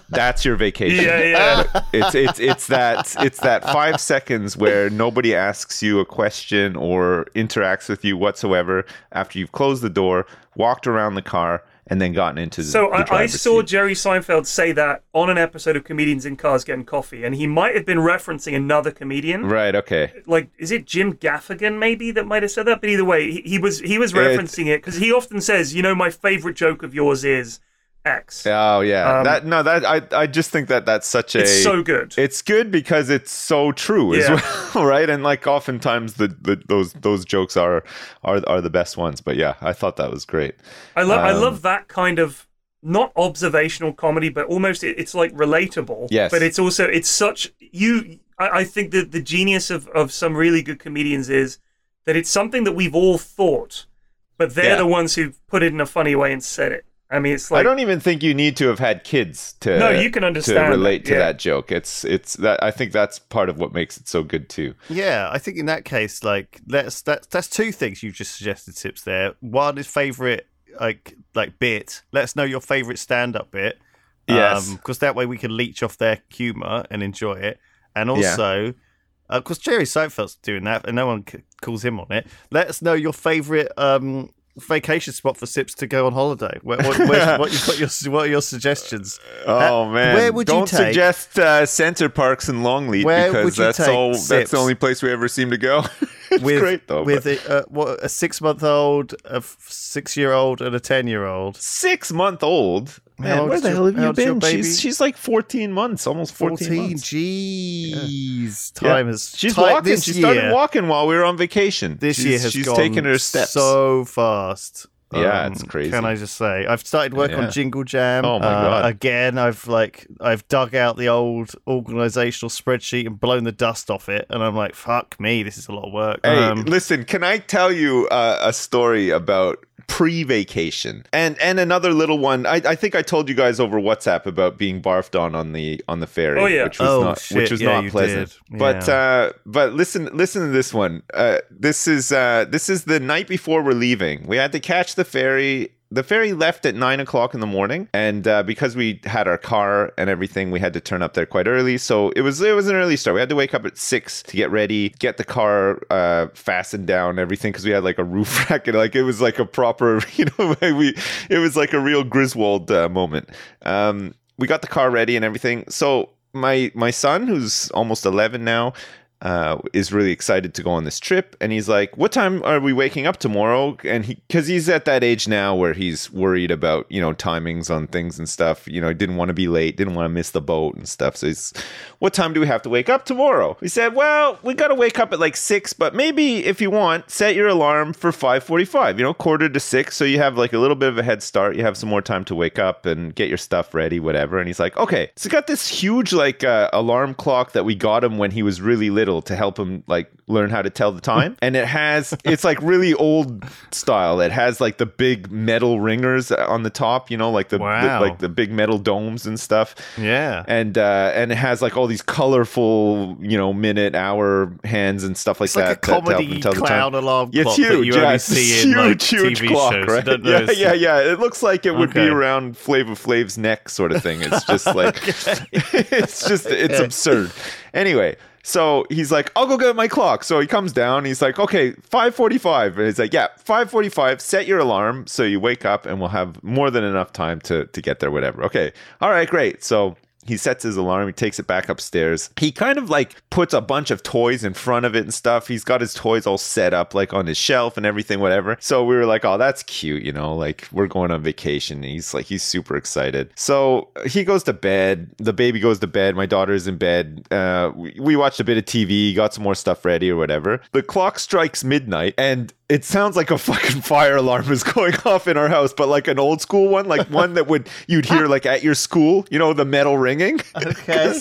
S3: That's your vacation.
S4: Yeah, yeah.
S3: it's it's it's that it's that five seconds where nobody asks you a question or interacts with you whatsoever after you've closed the door, walked around the car, and then gotten into
S4: So
S3: the
S4: I, I saw
S3: seat.
S4: Jerry Seinfeld say that on an episode of Comedians in Cars Getting Coffee, and he might have been referencing another comedian.
S3: Right. Okay.
S4: like is it Jim Gaffigan maybe that might have said that? But either way, he, he was he was referencing it because he often says, you know, my favorite joke of yours is X.
S3: Oh yeah.
S4: Um,
S3: that no. That I I just think that that's such a.
S4: It's so good.
S3: It's good because it's so true as
S4: Yeah.
S3: well, <laughs> right? And like oftentimes the, the those those jokes are are are the best ones. But yeah, I thought that was great.
S4: I love I
S3: um,
S4: love that kind of not observational comedy, but almost it, it's like relatable.
S3: Yes.
S4: But it's also it's such you. I, I think that the genius of of some really good comedians is that it's something that we've all thought, but they're
S3: Yeah.
S4: the ones who put it in a funny way and said it. I mean, it's like
S3: I don't even think you need to have had kids to
S4: No, you can understand
S3: to relate
S4: that,
S3: to
S4: yeah.
S3: that joke. It's it's that I think that's part of what makes it so good too.
S2: Yeah, I think in that case, like let's that's that's two things you've just suggested tips there. One is favorite like like bit. Let us know your favorite stand up bit.
S3: Yes.
S2: because that way we can leech off their humor and enjoy it. And
S3: Yeah.
S2: also, because Jerry Seinfeld's doing that, and no one c- calls him on it. Let us know your favorite um vacation spot for Sips to go on holiday. Where, what, <laughs> what, you, what, your, what are your suggestions?
S3: Oh
S2: Uh,
S3: man!
S2: where would you
S3: Don't
S2: take-
S3: suggest uh, Center Parcs in Longleat
S2: Where
S3: because
S2: would you
S3: that's
S2: take
S3: all. That's the only place we ever seem to go. <laughs> it's
S2: with
S3: great though.
S2: with
S3: but-
S2: a, uh, what, a six month old, a six year old, and a ten year old.
S3: six month old. Man, where
S2: is
S3: the
S2: your-
S3: hell have you been? She's she's like fourteen months, almost fourteen,
S2: 14
S3: months.
S2: Jeez,
S3: Yeah.
S2: time has
S3: She's
S2: time,
S3: walking. She
S2: year,
S3: started walking while we were on vacation.
S2: This
S3: she's,
S2: year has
S3: she's
S2: gone
S3: taking her steps.
S2: so fast. Um,
S3: Yeah, it's crazy.
S2: Can I just say, I've started work
S3: Yeah.
S2: on Jingle Jam.
S3: Oh my
S2: Uh,
S3: God.
S2: Again, I've like I've dug out the old organizational spreadsheet and blown the dust off it, and I'm like, fuck me, this is a lot of work.
S3: Hey,
S2: Um,
S3: listen, can I tell you uh, a story about pre-vacation and and another little one? I, I think I told you guys over WhatsApp about being barfed on on the on the ferry,
S4: Oh, yeah.
S3: which was
S2: Oh,
S3: not
S2: shit,
S3: which was
S2: yeah,
S3: not pleasant.
S2: did.
S3: But uh, but listen listen to this one. Uh, this is uh, this is the night before we're leaving. We had to catch the ferry. The ferry left at nine o'clock in the morning, and uh, because we had our car and everything, we had to turn up there quite early. So it was it was an early start. We had to wake up at six to get ready, get the car uh, fastened down, everything because we had like a roof <laughs> rack and like it was like a proper, <laughs> you know, <laughs> we it was like a real Griswold uh, moment. Um, we got the car ready and everything. So my my son, who's almost eleven now, uh, is really excited to go on this trip, and he's like, "What time are we waking up tomorrow?" And he, because he's at that age now where he's worried about you know timings on things and stuff. You know, didn't want to be late, didn't want to miss the boat and stuff. So he's, "What time do we have to wake up tomorrow?" He said, "Well, we got to wake up at like six, but maybe if you want, set your alarm for five forty-five. You know, quarter to six, so you have like a little bit of a head start. You have some more time to wake up and get your stuff ready, whatever." And he's like, "Okay." So he got this huge like uh, alarm clock that we got him when he was really little to help him like learn how to tell the time. and it has it's like really old style. It has like the big metal ringers on the top, you know, like the, the- like the big metal domes and stuff.
S2: Yeah.
S3: And uh and it has like all these colorful, you know, minute, hour hands and stuff like
S2: It's
S3: that.
S2: like a
S3: that- to help him
S2: comedy
S3: tell
S2: clown alarm
S3: Yeah,
S2: clock
S3: it's
S2: that
S3: huge.
S2: you
S3: yeah, it's
S2: in
S3: huge,
S2: like
S3: huge
S2: TV
S3: clock,
S2: shows.
S3: right? Yeah, yeah, yeah. It looks like it would be around Flavor Flav's neck, sort of thing. It's just like <laughs> <laughs> it's just it's absurd. Anyway, so he's like, "I'll go get my clock." So he comes down. He's like, "Okay, five forty-five. And he's like, "Yeah, five forty-five. Set your alarm so you wake up, and we'll have more than enough time to to get there. Whatever." Okay, all right, great. So he sets his alarm, he takes it back upstairs. He kind of like puts a bunch of toys in front of it and stuff. He's got his toys all set up like on his shelf and everything, whatever. So we were like, oh, that's cute, you know, like we're going on vacation. He's like, he's super excited. So he goes to bed. The baby goes to bed. My daughter's in bed. Uh, we, we watched a bit of TV, got some more stuff ready or whatever. The clock strikes midnight and it sounds like a fucking fire alarm is going <laughs> off in our house, but like an old school one, like one that would you'd hear like at your school, you know, the metal ringing. <laughs>
S2: Okay.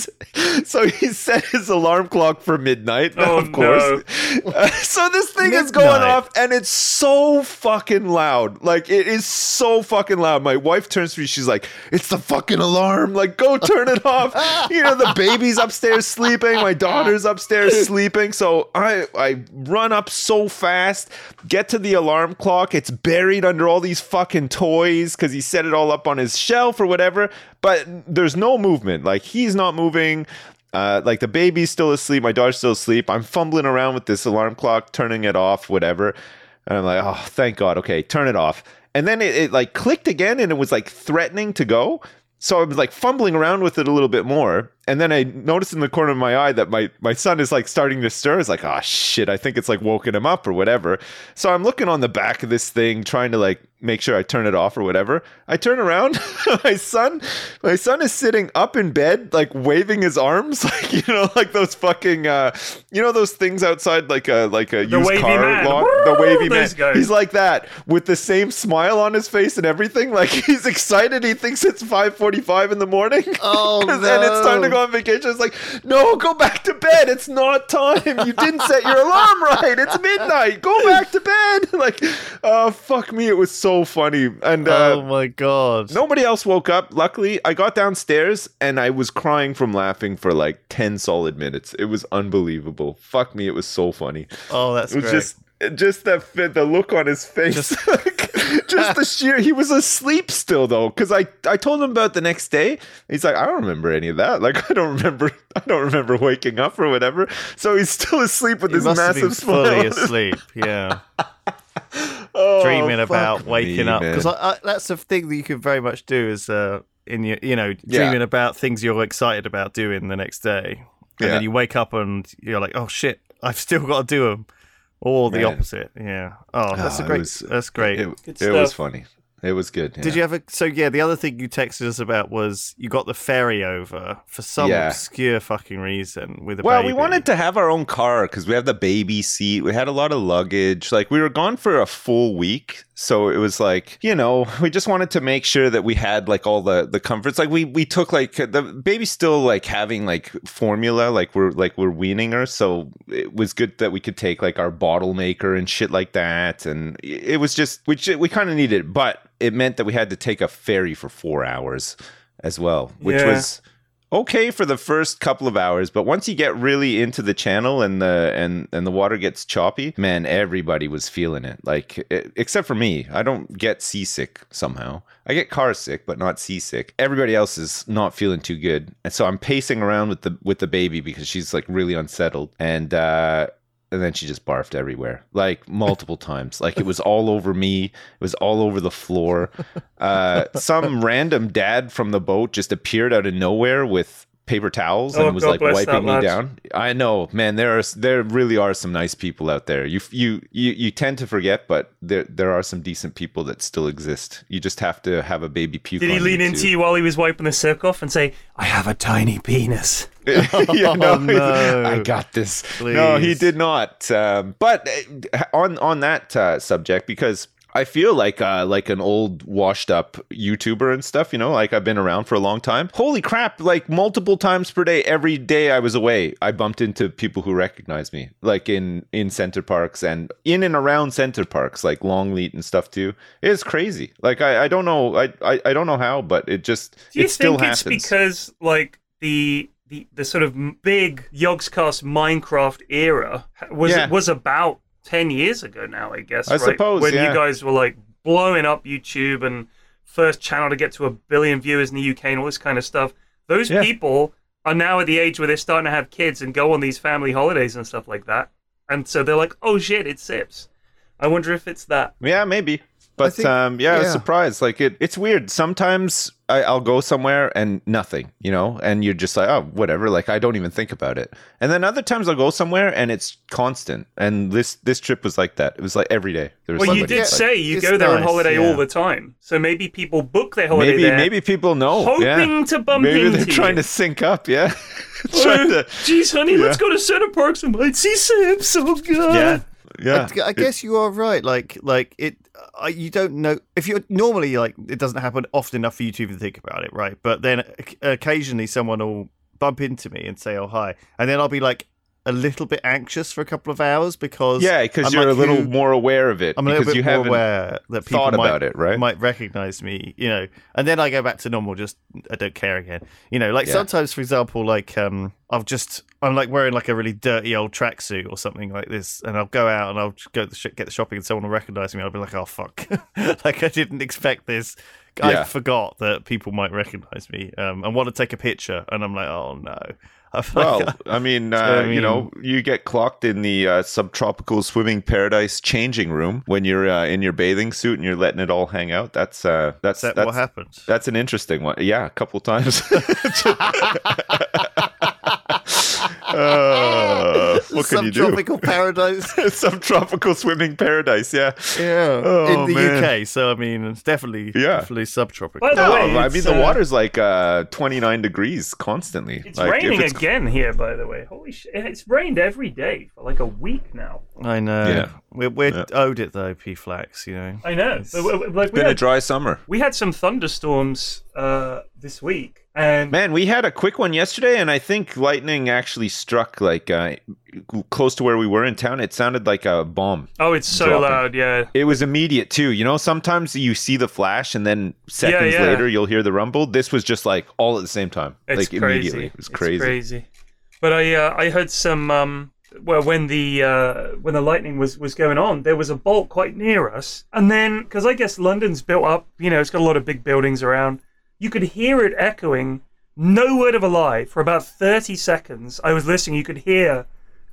S3: so he set his alarm clock for midnight, <laughs>
S4: Oh,
S3: of course. Uh, so this thing is going off, and it's so fucking loud. Like it is so fucking loud. My wife turns to me, she's like, "It's the fucking alarm! Like, go turn it off." you know, the baby's upstairs sleeping, my daughter's upstairs sleeping. So I I run up so fast, get to the alarm clock. It's buried under all these fucking toys because he set it all up on his shelf or whatever. But there's no movement. Like he's not moving. Uh, like the baby's still asleep, my daughter's still asleep. I'm fumbling around with this alarm clock, turning it off, whatever. And I'm like, oh, thank God. Okay, turn it off. And then it, it like clicked again and it was like threatening to go. So I was like fumbling around with it a little bit more. And then I noticed in the corner of my eye that my, my son is like starting to stir. It's like, oh shit, I think it's like woken him up or whatever. So I'm looking on the back of this thing, trying to like make sure I turn it off or whatever. I turn around, <laughs> my son, my son is sitting up in bed, like waving his arms, <laughs> like you know, like those fucking, uh, you know, those things outside, like a like a
S4: The
S3: used
S4: wavy
S3: car
S4: man.
S3: lot, the wavy man.
S4: Guys.
S3: He's like that with the same smile on his face and everything. Like <laughs> he's excited. He thinks it's five forty-five in the morning.
S2: Oh,
S3: and it's time to
S2: no.
S3: go on vacation. It's like, no, go back to bed. It's not time. You didn't set your alarm right. It's midnight. Go back to bed. <laughs> Like, oh fuck me. It was so funny. And uh,
S2: oh my god.
S3: Nobody else woke up. Luckily, I got downstairs and I was crying from laughing for like 10 solid minutes. It was unbelievable. Fuck me, it was so funny.
S2: Oh, that's
S3: It was
S2: great.
S3: just just the the look on his face.
S2: Just- <laughs>
S3: just the sheer he was asleep still though cuz I I told him about the next day. He's like, "I don't remember any of that. <laughs> Like I don't remember I don't remember waking up or whatever." So he's still asleep with
S2: He
S3: this massive smile.
S2: fully asleep. Yeah, <laughs>
S3: Oh,
S2: dreaming about
S3: me,
S2: waking up because I, I, that's the thing that you can very much do is uh, in your you know
S3: Yeah.
S2: dreaming about things you're excited about doing the next day, and
S3: Yeah.
S2: then you wake up and you're like, oh shit, I've still got to do them, or the
S3: Man.
S2: opposite. Yeah. Oh, that's
S3: Ah,
S2: a great.
S3: was-
S2: that's great.
S3: It,
S4: Good
S3: it was funny. It was good.
S2: Did you ever? So yeah, the other thing you texted us about was you got the ferry over for some
S3: Yeah.
S2: obscure fucking reason with a
S3: Well,
S2: baby.
S3: we wanted to have our own car because we have the baby seat. We had a lot of luggage. Like we were gone for a full week, so it was like you know we just wanted to make sure that we had like all the the comforts. Like we we took like the baby's still like having like formula. Like we're like we're weaning her, so it was good that we could take like our bottle maker and shit like that. And it was just we we kind of needed, it, but it meant that we had to take a ferry for four hours as well, which
S4: Yeah.
S3: was okay for the first couple of hours, but once you get really into the channel and the and and the water gets choppy, man, everybody was feeling it. Like e- except for me, I don't get seasick somehow. I get car sick, but not seasick. Everybody else is not feeling too good, and so I'm pacing around with the with the baby because she's like really unsettled and. uh and then she just barfed everywhere, like multiple times. Like it was all over me. It was all over the floor. Uh, some random dad from the boat just appeared out of nowhere with paper towels
S4: Oh,
S3: and was
S4: God
S3: like wiping me down. I know, man. There are there really are some nice people out there. You you you you tend to forget, but there there are some decent people that still exist. You just have to have a baby puke.
S4: Did he lean into
S3: too.
S4: you while he was wiping the silk off and say, "I have a tiny penis"? <laughs> <laughs>
S3: yeah, no,
S2: Oh, no.
S3: I got this. No, he did not. Um, but uh, on on that uh, subject, because I feel like uh, like an old washed up YouTuber and stuff. You know, like I've been around for a long time. Holy crap! Like multiple times per day, every day I was away, I bumped into people who recognized me, like in in Center Parcs and in and around Center Parcs, like Longleat and stuff too. It's crazy. Like I, I don't know, I, I I don't know how, but it just
S4: Do you
S3: it still
S4: think it's
S3: happens.
S4: because like the the the sort of big Yogscast Minecraft era was
S3: Yeah.
S4: was about ten years ago now? I guess.
S3: I
S4: right?
S3: suppose,
S4: when
S3: yeah.
S4: you guys were like blowing up YouTube and first channel to get to a billion viewers in the UK and all this kind of stuff. Those
S3: Yeah.
S4: people are now at the age where they're starting to have kids and go on these family holidays and stuff like that, and so they're like, "Oh shit, it's Sips." I wonder if it's that.
S3: Yeah, maybe. But
S2: think-
S3: um, yeah, I was surprised. Like it, it's weird. Sometimes I, I'll go somewhere and nothing, you know, and you're just like, oh, whatever. Like I don't even think about it. And then other times I'll go somewhere and it's constant. And this this trip was like that. It was like every day. There was
S4: Well, you did
S2: yeah,
S4: say you go there on holiday
S2: yeah.
S4: all the time, so maybe people book their holiday
S3: maybe
S4: there.
S3: maybe people know.
S4: hoping
S3: yeah.
S4: to bump
S3: Maybe
S4: into
S3: they're trying
S4: you.
S3: to sync up. Yeah. <laughs>
S4: Oh,
S3: trying to.
S4: Geez, honey, let's go to Center Parcs and might see Sips. So good.
S3: Yeah. Yeah.
S2: I, I guess you are right. Like, like it. Uh, you don't know if you're normally like it doesn't happen often enough for you to even think about it, right? But then occasionally someone will bump into me and say, "Oh hi," and then I'll be like a little bit anxious for a couple of hours because
S3: Yeah, because you're
S2: like,
S3: a little
S2: who-
S3: more aware of it.
S2: I'm a little bit
S3: you
S2: more aware that people
S3: thought
S2: might,
S3: about it, right?
S2: might recognize me, you know, and then I go back to normal. Just I don't care again, you know. Like
S3: Yeah.
S2: sometimes, for example, like um, I've just I'm like wearing like a really dirty old tracksuit or something like this, and I'll go out and I'll go to the sh- get the shopping, and someone will recognize me. I'll be like, oh fuck, <laughs> like I didn't expect this. I
S3: Yeah.
S2: forgot that people might recognize me um, and want to take a picture, and I'm like, oh no. <laughs> I'm like,
S3: Well, I mean, <laughs> uh,
S2: I
S3: you know, you get clocked in the uh, subtropical swimming paradise changing room when you're uh, in your bathing suit and you're letting it all hang out. That's uh, that's
S2: that
S3: that's,
S2: what happened?
S3: that's an interesting one. Yeah, a couple times. Uh, <laughs> what can you do?
S2: Subtropical <laughs> paradise.
S3: Subtropical swimming paradise. Yeah.
S2: Yeah,
S3: Oh,
S2: in the
S3: man.
S2: UK. So I mean, it's definitely
S3: Yeah.
S2: definitely subtropical.
S4: By the
S3: No,
S4: way,
S3: I mean the
S4: uh,
S3: water's like uh, 29 degrees constantly.
S4: It's
S3: like,
S4: raining
S3: it's-
S4: again here, by the way. Holy shit! It's rained every day for like a week now.
S2: I know.
S3: Yeah.
S2: We're, we're
S3: Yeah.
S2: owed it though, P Flax. You know.
S4: I know.
S2: It's-
S4: But, w- w- like we
S3: Been a dry summer.
S4: we had some thunderstorms uh, this week, and
S3: Man, we had a quick one yesterday, and I think lightning actually struck like uh, close to where we were in town. It sounded like a bomb.
S4: oh, it's so
S3: dropping.
S4: loud. Yeah.
S3: It was immediate too. You know, sometimes you see the flash, and then seconds
S4: yeah.
S3: later you'll hear the rumble. This was just like all at the same time,
S4: It's
S3: like
S4: crazy.
S3: immediately. It was
S4: It's
S3: crazy.
S4: crazy. But I uh, I heard some um well when the uh, when the lightning was was going on, there was a bolt quite near us, and then because I guess London's built up, you know, it's got a lot of big buildings around. You could hear it echoing. No word of a lie. For about thirty seconds, I was listening. You could hear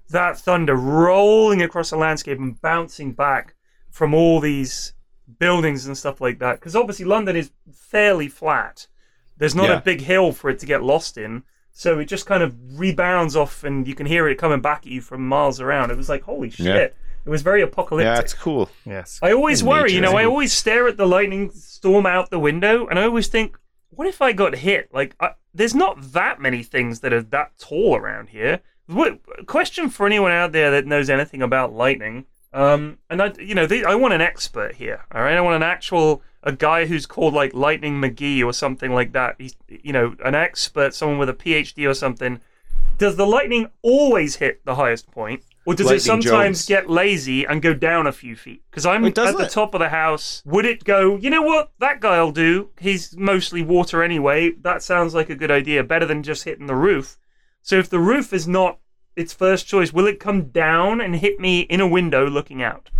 S4: that thunder rolling across the landscape and bouncing back from all these buildings and stuff like that. Because obviously London is fairly flat. There's not
S3: Yeah.
S4: a big hill for it to get lost in. So it just kind of rebounds off and you can hear it coming back at you from miles around. It was like, holy shit.
S3: Yeah.
S4: It was very apocalyptic.
S3: Yeah,
S4: apocalyptic.
S3: it's cool.
S2: Yes.
S4: I always
S3: in
S4: worry, you know, I always stare at the lightning storm out the window and I always think, what if I got hit? Like, I, there's not that many things that are that tall around here. What, question for anyone out there that knows anything about lightning. Um, and I, you know, they, I want an expert here. All right, I want an actual a guy who's called like Lightning McGee or something like that. He's, you know, an expert, someone with a PhD or something. Does the lightning always hit the highest point, or does it sometimes
S3: Jones.
S4: get lazy and go down a few feet? Because I'm
S3: It
S4: at the
S3: it?
S4: top of the house. Would it go? You know what? That guy'll do. He's mostly water anyway. That sounds like a good idea. Better than just hitting the roof. So if the roof is not its first choice, will it come down and hit me in a window looking out?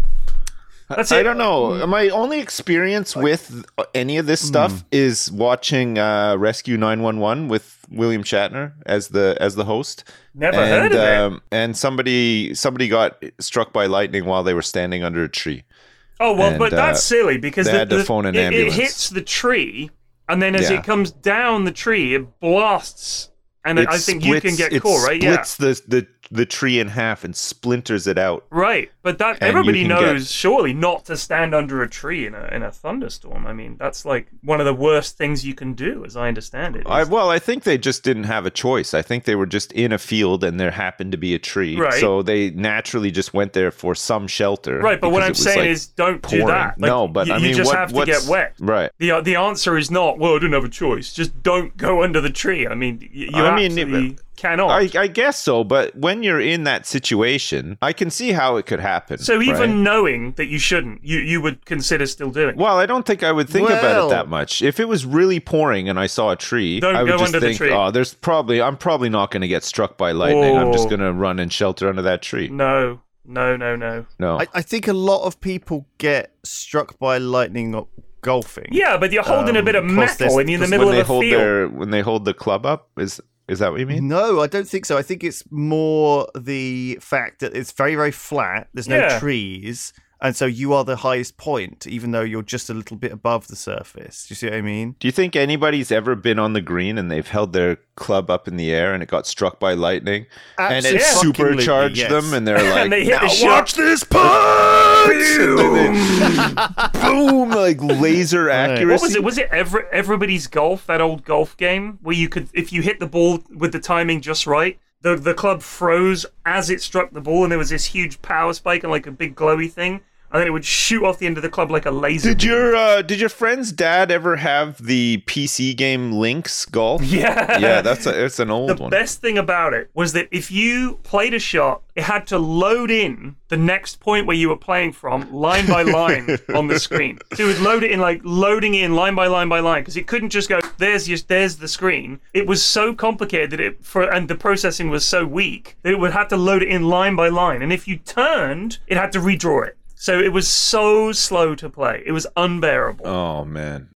S4: That's
S3: I
S4: it.
S3: don't know. My only experience with any of this stuff is watching uh, Rescue 911 with William Shatner as the as the host.
S4: Never
S3: and,
S4: heard of it.
S3: um, And somebody somebody got struck by lightning while they were standing under a tree.
S4: Oh well,
S3: And,
S4: but that's
S3: uh,
S4: silly because
S3: they
S4: the,
S3: had to
S4: the-
S3: phone an
S4: it, it hits the tree, and then as
S3: Yeah.
S4: it comes down the tree, it blasts and I think you can get
S3: it
S4: caught, right? Yeah.
S3: Splits the the the tree in half and splinters it out.
S4: Right, but that everybody knows
S3: get-
S4: surely not to stand under a tree in a in a thunderstorm. I mean, that's like one of the worst things you can do, as I understand it.
S3: I, well, I think they just didn't have a choice. I think they were just in a field and there happened to be a tree.
S4: Right.
S3: So they naturally just went there for some shelter.
S4: right, but what I'm saying
S3: like,
S4: is, don't do that. Like,
S3: no, but
S4: you,
S3: I
S4: you just
S3: what,
S4: have to
S3: what's-
S4: get wet.
S3: Right.
S4: The uh, the answer is not. Well, I didn't have a choice. Just don't go under the tree. I mean, you
S3: I mean,
S4: absolutely
S3: it-
S4: cannot.
S3: I, I guess so, but when you're in that situation, I can see how it could happen.
S4: so even
S3: right?
S4: knowing that you shouldn't, you you would consider still doing. it.
S3: Well, I don't think I would think about it that much. If it was really pouring and I saw a tree,
S4: Don't
S3: I would
S4: go
S3: just
S4: under the
S3: think,
S4: tree.
S3: "Oh, there's probably I'm probably not going to get struck by lightning. I'm just
S4: Oh.
S3: going to run and shelter under that tree."
S4: No, no, no, no.
S3: No.
S2: I, I think a lot of people get struck by lightning not golfing.
S4: Yeah, but you're holding a
S2: Um,
S4: bit of metal
S2: there's-
S4: and you're in the middle
S3: when
S4: of
S3: they
S4: a
S3: hold
S4: field.
S3: their when they hold the club up is is that what you mean?
S2: No, I don't think so. I think it's more the fact that it's very, very flat. There's no
S4: Yeah.
S2: trees. And so you are the highest point, even though you're just a little bit above the surface. Do you see what I mean?
S3: Do you think anybody's ever been on the green and they've held their club up in the air and it got struck by lightning and it
S2: Absolutely,
S3: supercharged
S2: yes.
S3: them and they're <laughs> like,
S4: And they hit the
S3: "Now
S4: shot."
S3: watch this punch!" And <laughs> boom, like laser accuracy.
S4: What was it? Was it every, everybody's golf? That old golf game where you could, if you hit the ball with the timing just right, the the club froze as it struck the ball, and there was this huge power spike and like a big glowy thing, and then it would shoot off the end of the club like a laser.
S3: Did
S4: beam.
S3: your uh, did your friend's dad ever have the PC game Links Golf? <laughs>
S4: Yeah.
S3: yeah, that's a, it's an old
S4: The
S3: one.
S4: The best thing about it was that if you played a shot, it had to load in the next point where you were playing from, line by line <laughs> on the screen. So it would load it in like loading in line by line by line because it couldn't just go there's your there's the screen. It was so complicated that it for and the processing was so weak that it would have to load it in line by line. And if you turned, it had to redraw it. So it was so slow to play. It was unbearable.
S3: Oh man.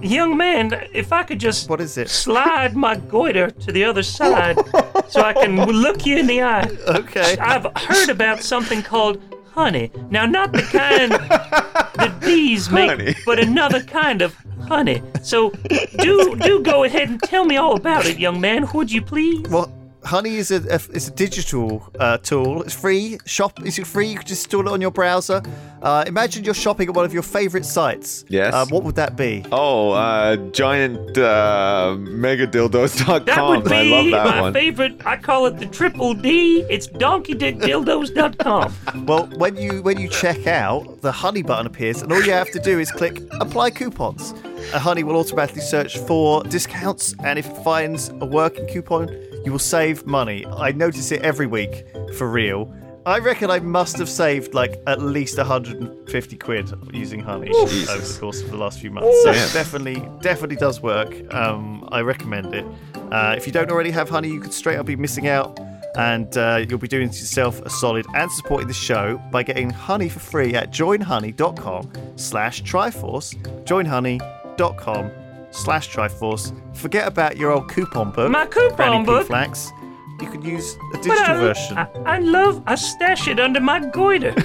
S4: Young man, if I could just
S2: What is it?
S4: slide my goiter to the other side <laughs> so I can look you in the eye.
S2: Okay.
S4: I've heard about something called honey. Now, not the kind that <laughs> bees make,
S3: Honey.
S4: but another kind of honey. So, do do go ahead and tell me all about it, young man, would you please?
S2: Well, Honey is a, a it's a digital uh, tool. It's free. Shop is it free? You can just install it on your browser. Uh, imagine you're shopping at one of your favorite sites.
S3: Yes.
S2: Uh, what would that be?
S3: Oh, uh, giant uh, megadildos.com.
S4: That would be
S3: I love that
S4: my
S3: one.
S4: favorite. I call it the triple D. It's donkeydickdildos.com.
S2: Well, when you when you check out, the Honey button appears, and all you have to do is click Apply Coupons. And Honey will automatically search for discounts, and if it finds a working coupon, you will save money. I notice it every week, for real. I reckon I must have saved like at least 150 quid using Honey over the course of the last few months. So it definitely, definitely does work. Um, I recommend it. Uh, if you don't already have Honey, you could straight up be missing out and uh, you'll be doing yourself a solid and supporting the show by getting honey for free at joinhoney.com slash triforce joinhoney.com slash triforce forget about your old coupon book
S4: My coupon
S2: Granny
S4: book?
S2: Flax. you can use a
S4: But
S2: digital
S4: I,
S2: version
S4: I, I love, I stash it under my goiter. <laughs>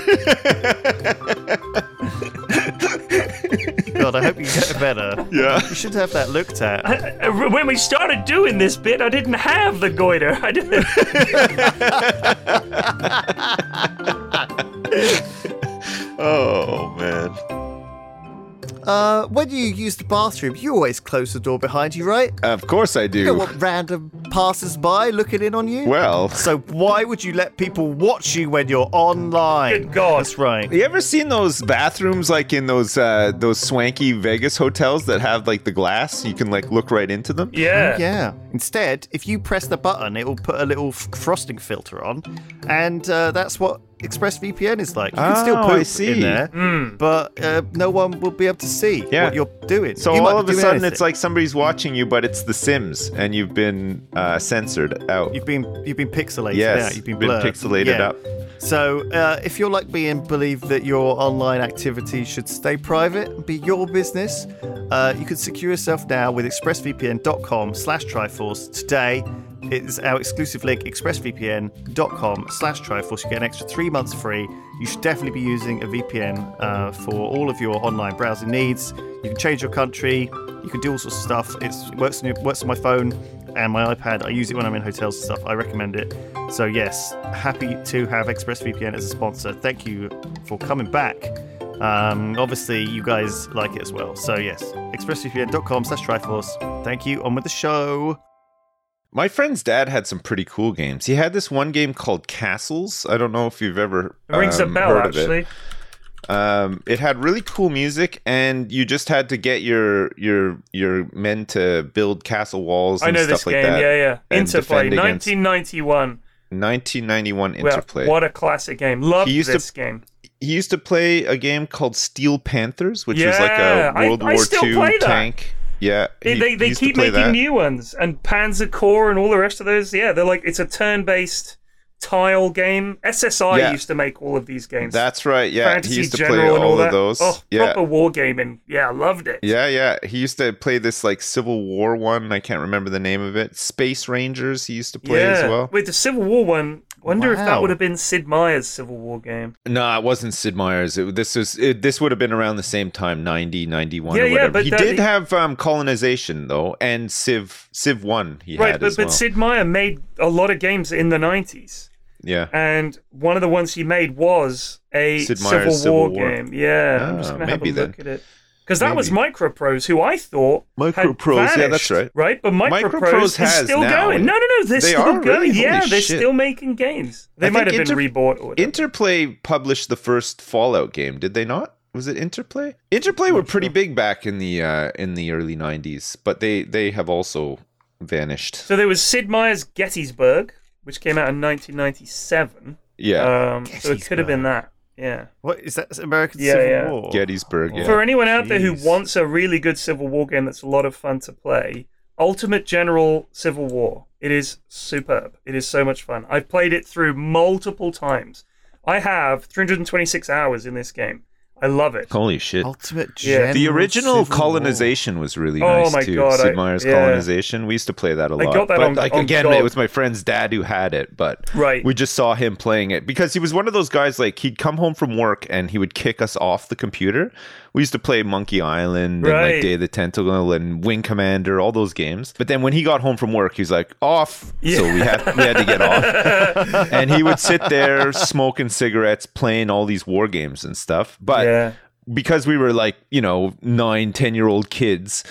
S2: god i hope you get better
S3: Yeah.
S2: you should have that looked at
S4: Uh, when we started doing this bit, I didn't have the goiter. I didn't. <laughs>
S3: Oh man.
S2: Uh, when you use the bathroom you always close the door behind you right
S3: Of course I
S2: you don't want random passers-by looking in on you
S3: Well,
S2: So why would you let people watch you when you're online?
S4: Good God.
S2: That's right.
S3: you ever seen those bathrooms like in those uh, those swanky Vegas hotels that have like the glass? You can like look right into them.
S4: Yeah.
S2: Yeah. Instead, if you press the button, it will put a little f- frosting filter on, and uh, that's what ExpressVPN is like. You can still
S3: Oh,
S2: poop
S3: I see.
S2: in there, but uh, no one will be able to see
S3: Yeah.
S2: what you're doing.
S3: So
S2: You
S3: all of a sudden,
S2: anything.
S3: it's like somebody's watching you, but it's The Sims, and you've been uh, censored out.
S2: you've been you've been pixelated
S3: yes,
S2: out. You've been
S3: been pixelated
S2: Yeah.
S3: up.
S2: So, uh, if you're like me and believe that your online activity should stay private and be your business, uh, you can secure yourself now with expressvpn.com slash triforce. Today is our exclusive link, expressvpn.com slash triforce. You get an extra three months free. You should definitely be using a VPN uh, for all of your online browsing needs. You can change your country. You can do all sorts of stuff. It's, it works on your, works on my phone. and my iPad. I use it when I'm in hotels and stuff. I recommend it. So yes, happy to have ExpressVPN as a sponsor. Thank you for coming back. Um, obviously, you guys like it as well. So yes, expressvpn.com slash Triforce. Thank you. On with the show.
S3: My friend's dad had some pretty cool games. He had this one game called Castles. I don't know if you've ever
S4: It rings a
S3: um,
S4: bell,
S3: heard of it. Um, it had really cool music, and you just had to get your your your men to build castle walls
S4: I
S3: and
S4: know
S3: stuff
S4: this
S3: like
S4: game.
S3: that.
S4: Yeah, yeah. Interplay,
S3: defend against-
S4: 1991.
S3: 1991
S4: Well,
S3: Interplay.
S4: what a classic game. Love
S3: used to-
S4: this game.
S3: He used to play a game called Steel Panthers, which was like a World
S4: I
S3: War
S4: still
S3: II tank. Yeah,
S4: They,
S3: he-
S4: they, they keep making
S3: that.
S4: new ones, and Panzer Corps and all the rest of those. Yeah, they're like it's a turn-based tile game. SSI
S3: Yeah.
S4: used to make all of these games.
S3: That's right. Yeah,
S4: Fantasy
S3: he used to
S4: General
S3: play all,
S4: all
S3: of those.
S4: Oh,
S3: yeah,
S4: proper wargaming. Yeah, I loved it.
S3: Yeah, yeah. He used to play this like Civil War one. I can't remember the name of it. Space Rangers. He used to play as well.
S4: Wait, the Civil War one. Wonder if that would have been Sid Meier's Civil War game.
S3: No, it wasn't Sid Meier's. It, this was it, this would have been around the same time, 90, 91
S4: Yeah,
S3: or
S4: yeah, but
S3: he
S4: that-
S3: did have um, colonization though, and Civ Civ one. He
S4: right,
S3: had
S4: but but. Sid Meier made a lot of games in the nineties,
S3: yeah,
S4: and one of the ones he made was a Civil, War,
S3: Civil War.
S4: game. Yeah, I'm
S3: Ah,
S4: just gonna have a
S3: maybe then.
S4: look at it because that was Microprose, who I thought had
S3: Microprose, yeah,
S4: vanished,
S3: that's right.
S4: Right, but Microprose,
S3: Microprose
S4: is still
S3: now.
S4: going. No, no, no, they're
S3: They
S4: still
S3: are?
S4: going.
S3: Really?
S4: Yeah,
S3: Holy
S4: they're
S3: shit.
S4: still making games. They
S3: I
S4: might have
S3: think
S4: been rebought or whatever.
S3: Interplay published the first Fallout game. Did they not? Was it Interplay? Interplay were pretty big back in the uh, in the early '90s, but they they have also vanished.
S4: so there was Sid Meier's Gettysburg, which came out in 1997.
S3: Yeah,
S4: Um, so it could have been that. Yeah.
S2: What is that? American
S4: Yeah,
S2: Civil
S4: yeah.
S2: War?
S3: Gettysburg. Yeah.
S4: For anyone out there who wants a really good Civil War game that's a lot of fun to play, Ultimate General Civil War. It is superb. It is so much fun. I've played it through multiple times. I have 326 hours in this game. I love it.
S3: Holy shit!
S2: Ultimate
S4: Yeah.
S3: The original
S2: Civil
S3: colonization was really
S4: Oh
S3: nice
S4: my
S3: too.
S4: God,
S3: Sid
S4: I-
S3: Meier's
S4: yeah.
S3: colonization. We used to play that a
S4: I
S3: lot.
S4: got that
S3: but
S4: on-
S3: like
S4: on
S3: again,
S4: GOG.
S3: it was my friend's dad who had it, but
S4: Right.
S3: we just saw him playing it because he was one of those guys. Like he'd come home from work and he would kick us off the computer. We used to play Monkey Island and like Day of the Tentacle and Wing Commander, all those games. But then when he got home from work, he was like off. So we had we had to get off. <laughs> and he would sit there smoking cigarettes, playing all these war games and stuff. But
S4: yeah.
S3: because we were like you know nine ten year old kids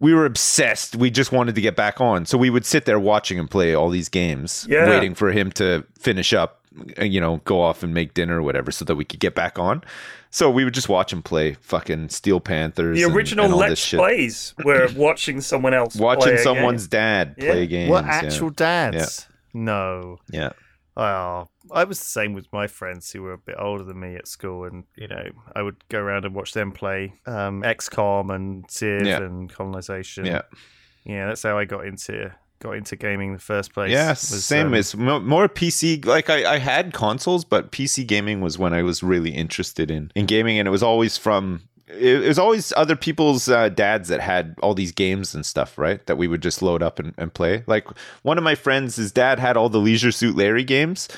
S3: we were obsessed we just wanted to get back on so we would sit there watching him play all these games
S4: Yeah.
S3: waiting for him to finish up uh, you know go off and make dinner or whatever so that we could get back on so we would just watch him play fucking steel panthers
S4: The original
S3: and all
S4: Let's
S3: shit.
S4: Plays were <laughs> watching someone else play
S3: watching
S4: a
S3: someone's
S4: game.
S3: dad
S4: Yeah.
S3: play games
S2: What
S3: yeah.
S2: actual dads? No.
S3: yeah
S2: Oh, I was the same with my friends who were a bit older than me at school, and you know, I would go around and watch them play um, XCOM and Civ
S3: Yeah.
S2: and Colonization.
S3: yeah
S2: yeah, that's how I got into got into gaming in the first place.
S3: Yeah,
S2: was,
S3: same
S2: um,
S3: as mo- more PC. Like I, I had consoles, but PC gaming was when I was really interested in in gaming, and it was always from. It it was always other people's uh, dads that had all these games and stuff, right? That we would just load up and, and play. Like one of my friends, his dad had all the Leisure Suit Larry games,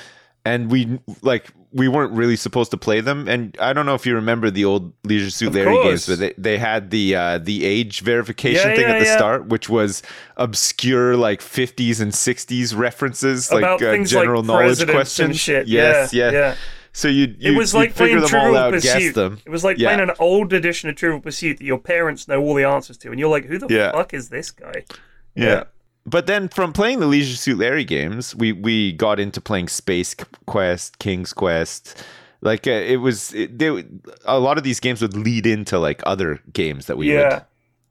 S3: and we like we weren't really supposed to play them. And I don't know if you remember the old Leisure Suit
S4: Of
S3: Larry
S4: course.
S3: games, but they, they had the uh, the age verification
S4: Yeah,
S3: thing
S4: yeah,
S3: at the
S4: yeah.
S3: start, which was obscure like 50s and 60s references, like uh, general
S4: like
S3: knowledge questions.
S4: shit.
S3: Yes,
S4: Yeah,
S3: yeah,
S4: yeah.
S3: So you
S4: It
S3: you
S4: was like
S3: figure
S4: playing
S3: them
S4: Trivial
S3: all out, guess
S4: Pursuit.
S3: them.
S4: It was like
S3: Yeah.
S4: playing an old edition of Trivial Pursuit that your parents know all the answers to, and you're like, "Who the
S3: Yeah.
S4: fuck is this guy?"
S3: Yeah. But then from playing the Leisure Suit Larry games, we we got into playing Space Quest, King's Quest. Like uh, it was, it, they, a lot of these games would lead into like other games that we
S4: Yeah.
S3: would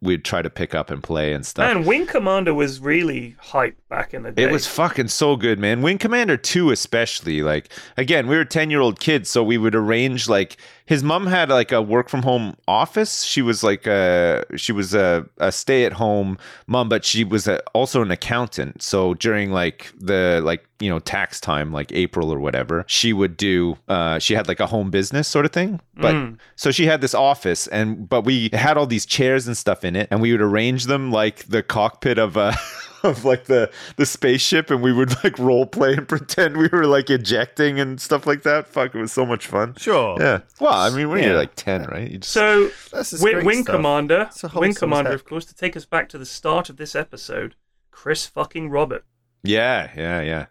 S3: we'd try to pick up and play and stuff.
S4: Man, Wing Commander was really hype back in the day.
S3: It was fucking so good, man. Wing Commander 2 especially. Like again, we were 10-year-old kids, so we would arrange like his mom had like a work from home office. She was like a she was a, a stay-at-home mom, but she was a, also an accountant. So during like the like, you know, tax time like April or whatever, she would do uh she had like a home business sort of thing. But
S4: Mm.
S3: so she had this office and but we had all these chairs and stuff in it and we would arrange them like the cockpit of a <laughs> of like the the spaceship and we would like role play and <laughs> pretend we were like ejecting and stuff like that. Fuck, it was so much fun.
S2: Sure.
S3: Yeah. Well, I mean, when
S2: Yeah.
S3: you're like 10, right? You just
S4: So,
S2: That's
S4: Wing, Wing
S2: stuff.
S4: Commander, Wing Commander,
S2: set.
S4: of course, to take us back to the start of this episode. Chris fucking Robert.
S3: Yeah, yeah, yeah.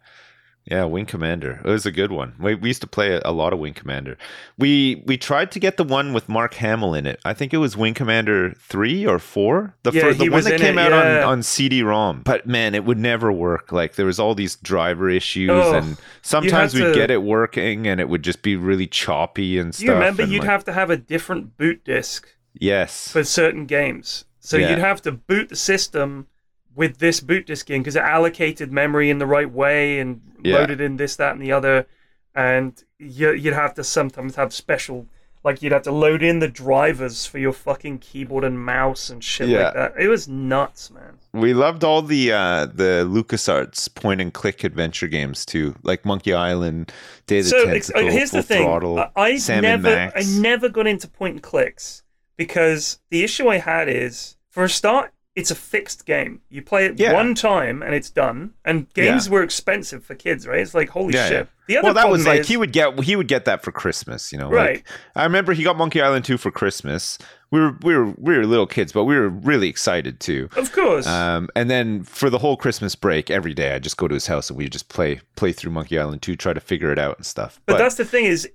S3: Yeah, Wing Commander. It was a good one. We, we used to play a, lot of Wing Commander. We we tried to get the one with Mark Hamill in it. I think it was Wing Commander three or four. The
S4: Yeah,
S3: fir- the one that came
S4: it,
S3: out
S4: yeah.
S3: on, on CD-ROM. But man, it would never work. Like there was all these driver issues,
S4: Oh,
S3: and sometimes we'd
S4: to-
S3: get it working, and it would just be really choppy and stuff.
S4: You remember you'd
S3: like-
S4: have to have a different boot disc
S3: yes,
S4: for certain games. So
S3: Yeah.
S4: you'd have to boot the system with this boot disk in because it allocated memory in the right way and
S3: Yeah.
S4: loaded in this, that, and the other. And you, you'd have to sometimes have special, like you'd have to load in the drivers for your fucking keyboard and mouse and shit
S3: Yeah.
S4: like that. It was nuts, man.
S3: We loved all the uh, the LucasArts point and click adventure games too, like Monkey Island, Day of the
S4: so ex- uh, here's the thing:
S3: Throttle,
S4: I, I
S3: Sam and
S4: never,
S3: Max.
S4: I never got into point and clicks because the issue I had is, for a start, it's a fixed game. You play it
S3: Yeah.
S4: one time and it's done. And games were expensive for kids, right? It's like holy
S3: Yeah,
S4: shit.
S3: yeah.
S4: The other
S3: well, that was like
S4: is-
S3: he would get he would get that for Christmas, you know.
S4: Right.
S3: Like, I remember he got Monkey Island 2 for Christmas. We were we were we were little kids, but we were really excited too.
S4: of course.
S3: Um, and then for the whole Christmas break, every day I just go to his house and we just play play through Monkey Island 2, try to figure it out and stuff.
S4: but, that's the thing is,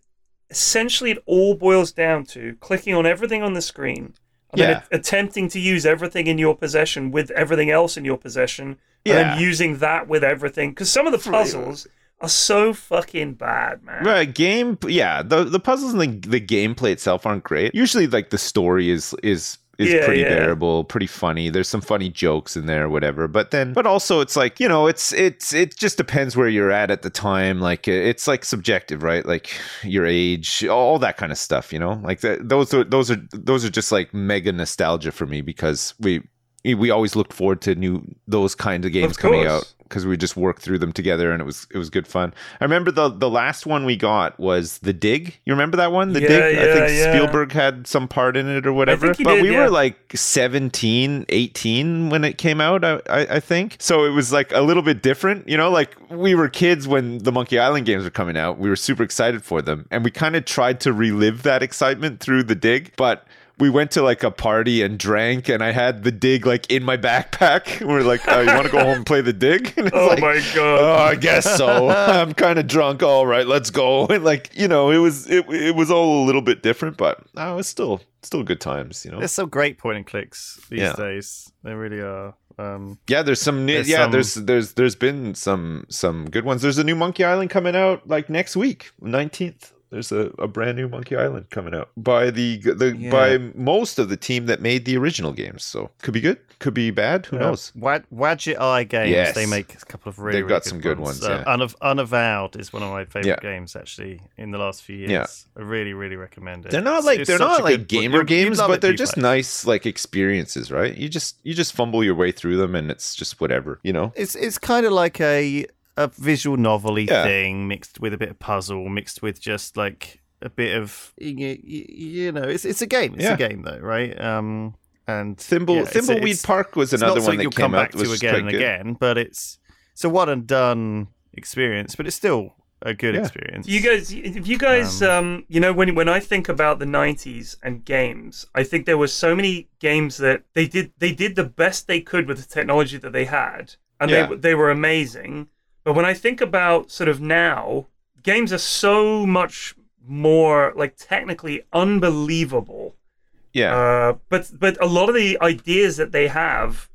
S4: essentially, it all boils down to clicking on everything on the screen. And
S3: Yeah.
S4: then attempting to use everything in your possession with everything else in your possession, and
S3: Yeah.
S4: then using that with everything. Because some of the puzzles are so fucking bad, man.
S3: Right, game. Yeah, the the puzzles and the the gameplay itself aren't great. Usually, like the story is is is
S4: Yeah,
S3: pretty
S4: yeah.
S3: bearable, pretty funny. There's some funny jokes in there, whatever. But then, but also, it's like you know, it's it's it just depends where you're at at the time. Like uh, it's like subjective, right? Like your age, all that kind of stuff. You know, like that. Those are those are those are just like mega nostalgia for me because we. We always looked forward to new those kinds of games coming out because we just worked through them together and it was it was good fun. I remember the the last one we got was the dig. You remember that one? The
S4: Yeah,
S3: dig. I think
S4: yeah, yeah.
S3: Spielberg had some part in it or whatever. but
S4: did,
S3: we
S4: yeah.
S3: were like 17, 18 when it came out, I, I I think. So it was like a little bit different, you know, like we were kids when the Monkey Island games were coming out. We were super excited for them and we kind of tried to relive that excitement through the dig, but we went to like a party and drank, and I had the dig like in my backpack. <laughs> We are like, "Oh, you want to go home and play the dig?" <laughs> And it's
S4: Oh
S3: like,
S4: my god.
S3: Oh, I guess so. <laughs> I'm kind of drunk. All right, let's go. And like, you know, it was it, it was all a little bit different, but it was still still good times. You know.
S2: There's some great point and clicks these
S3: Yeah.
S2: days. They really are. Um,
S3: Yeah, there's some. New,
S2: There's
S3: yeah,
S2: some-
S3: there's there's there's been some some good ones. There's a new Monkey Island coming out like next week, nineteenth. There's a, a brand new Monkey Island coming out by the the
S2: Yeah.
S3: by most of the team that made the original games. So could be good, could be bad. Who
S2: yeah.
S3: knows?
S2: Wad- Wadjet Eye Games.
S3: Yes.
S2: They make a couple of really.
S3: They've got
S2: really
S3: some good
S2: ones.
S3: ones,
S2: Uh. Unav- Unavowed is one of my favorite
S3: Yeah.
S2: games actually in the last few years.
S3: Yeah.
S2: I really, really recommend it.
S3: They're not like
S2: it's
S3: they're not like
S2: good-
S3: gamer games, but they're just
S2: Play.
S3: nice like experiences, right? You just you just fumble your way through them, and it's just whatever, you know.
S2: It's it's kind of like a a visual novelty
S3: Yeah.
S2: thing mixed with a bit of puzzle, mixed with just like a bit of you, you know, it's it's a game. It's
S3: Yeah.
S2: a game though, right? Um, and
S3: Thimble
S2: yeah, it's-
S3: Thimbleweed
S2: it's-
S3: Park was another one that
S2: you'll
S3: came
S2: come back
S3: that
S2: to again and
S3: good.
S2: again, but it's it's a one and done experience, but it's still a good
S3: Yeah.
S2: experience.
S4: You guys, if you guys,
S2: Um,
S4: um, you know, when when I think about the '90s and games, I think there were so many games that they did they did the best they could with the technology that they had, and
S3: Yeah.
S4: they they were amazing. But when I think about sort of now, games are so much more like technically unbelievable.
S3: Yeah,
S4: Uh, but but a lot of the ideas that they have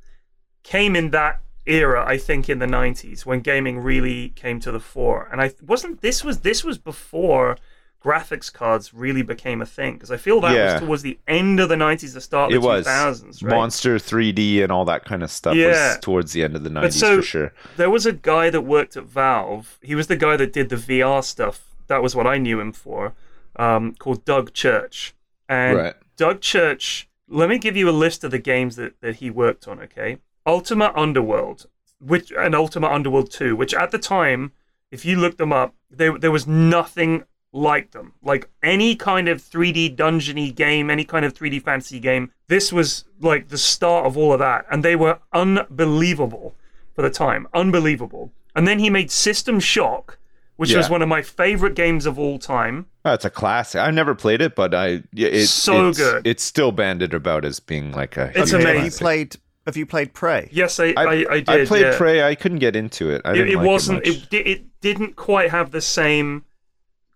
S4: came in that era, I think, in the '90s when gaming really came to the fore. And I wasn't this was this was before graphics cards really became a thing because I feel that
S3: Yeah.
S4: was towards the end of the '90s, the start of
S3: it
S4: the
S3: was
S4: 2000s. Right?
S3: Monster 3D and all that kind of stuff
S4: Yeah.
S3: was towards the end of the 90s
S4: so-
S3: for sure.
S4: There was a guy that worked at Valve. He was the guy that did the VR stuff. That was what I knew him for. Um, called Doug Church. And
S3: Right.
S4: Doug Church. Let me give you a list of the games that, that he worked on. Okay, Ultima Underworld, which and Ultima Underworld Two, which at the time, if you look them up, there there was nothing like them. Like any kind of 3D dungeony game, any kind of 3D fantasy game, this was like the start of all of that, and they were unbelievable for the time, unbelievable. And then he made System Shock, which was one of my favorite games of all time.
S3: Oh, it's a classic. I never played it, but I yeah, it,
S4: So
S3: it's,
S4: good.
S3: It's still banded about as being like a.
S4: It's
S3: huge
S2: Okay,
S4: amazing.
S2: You played. Have you played Prey?
S4: Yes, I, I, I, did.
S3: I played
S4: yeah.
S3: Prey. I couldn't get into it. I
S4: It,
S3: didn't
S4: it
S3: like
S4: wasn't.
S3: It, much.
S4: It, it didn't quite have the same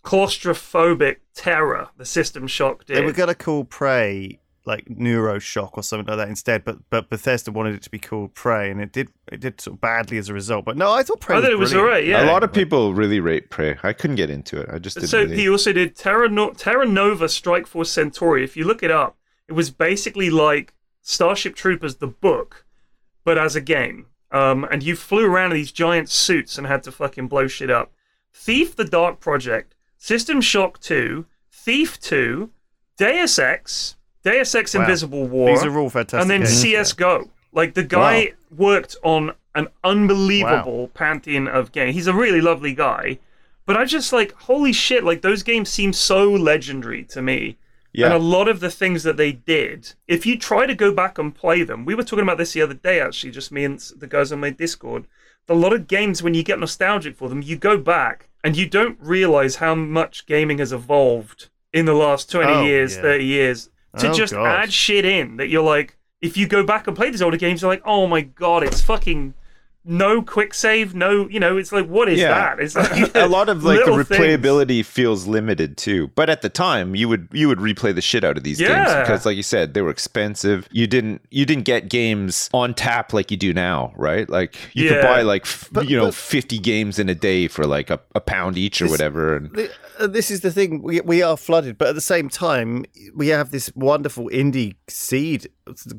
S4: claustrophobic terror the System Shock did.
S2: They were going to call Prey like Neuroshock or something like that instead, but but Bethesda wanted it to be called Prey, and it did it did sort of badly as a result. But no, I thought Prey.
S4: I thought it was
S2: brilliant.
S4: alright, yeah.
S3: a lot of people really rate Prey. I couldn't get into it. I just didn't.
S4: So
S3: really...
S4: he also did Terra, no- Terra Nova Strike Force Centauri. If you look it up, it was basically like Starship Troopers, the book, but as a game. Um, and you flew around in these giant suits and had to fucking blow shit up. Thief the Dark Project, System Shock 2, Thief 2, Deus Ex, Deus Ex
S2: Wow.
S4: Invisible War,
S2: These are all fantastic.
S4: and then
S2: games.
S4: CS:GO. Like the guy worked on an unbelievable pantheon of games. He's a really lovely guy, but I just like holy shit! Like those games seem so legendary to me.
S3: Yeah.
S4: And a lot of the things that they did, if you try to go back and play them, we were talking about this the other day actually, just me and the guys on my Discord. A lot of games, when you get nostalgic for them, you go back and you don't realize how much gaming has evolved in the last 20
S2: Oh,
S4: years,
S2: yeah.
S4: 30 years to
S2: Oh,
S4: just
S2: God.
S4: add shit in that you're like, if you go back and play these older games, you're like, oh my god, it's fucking no quick save, no, you know, it's like, what is that? It's like <laughs> <laughs>
S3: a lot of like the
S4: little things.
S3: replayability feels limited too. But at the time, you would you would replay the shit out of these games because, like you said, they were expensive. You didn't you didn't get games on tap like you do now, right? Like you could buy like f-
S2: But-
S3: you know
S2: but-
S3: fifty games in a day for like a, a pound each or
S2: This-
S3: whatever. And
S2: Th- uh, This is the thing. We, we are flooded, but at the same time, we have this wonderful indie seed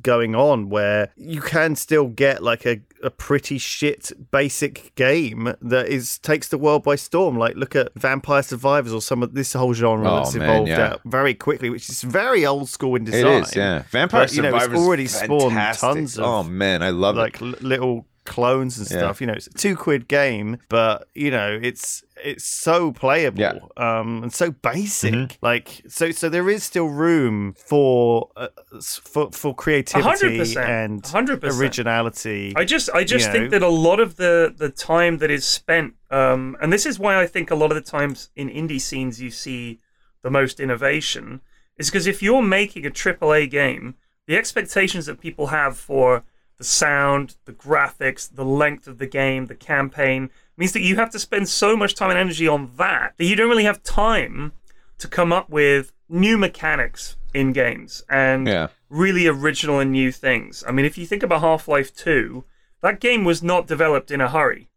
S2: going on where you can still get like a, a pretty shit basic game that is takes the world by storm. Like look at Vampire Survivors or some of this whole genre
S3: Oh,
S2: that's
S3: man,
S2: evolved
S3: yeah.
S2: out very quickly, which is very old school in design.
S3: is, yeah. Vampire
S2: But, you know, it's
S3: Survivors
S2: already spawned
S3: fantastic.
S2: tons of
S3: oh man, I love
S2: like
S3: it.
S2: little clones and
S3: Yeah.
S2: stuff. You know, it's a two quid game, but you know, it's it's so playable
S3: Yeah.
S2: um, and so basic.
S3: Mhm.
S2: Like so, so there is still room for uh, for for creativity
S4: 100%,
S2: and
S4: 100%.
S2: originality.
S4: I just I just think
S2: know.
S4: that a lot of the the time that is spent um and this is why I think a lot of the times in indie scenes you see the most innovation is because if you're making a AAA game, the expectations that people have for the sound, the graphics, the length of the game, the campaign means that you have to spend so much time and energy on that that you don't really have time to come up with new mechanics in games and
S3: Yeah.
S4: really original and new things. I mean, if you think about Half Life 2, that game was not developed in a hurry,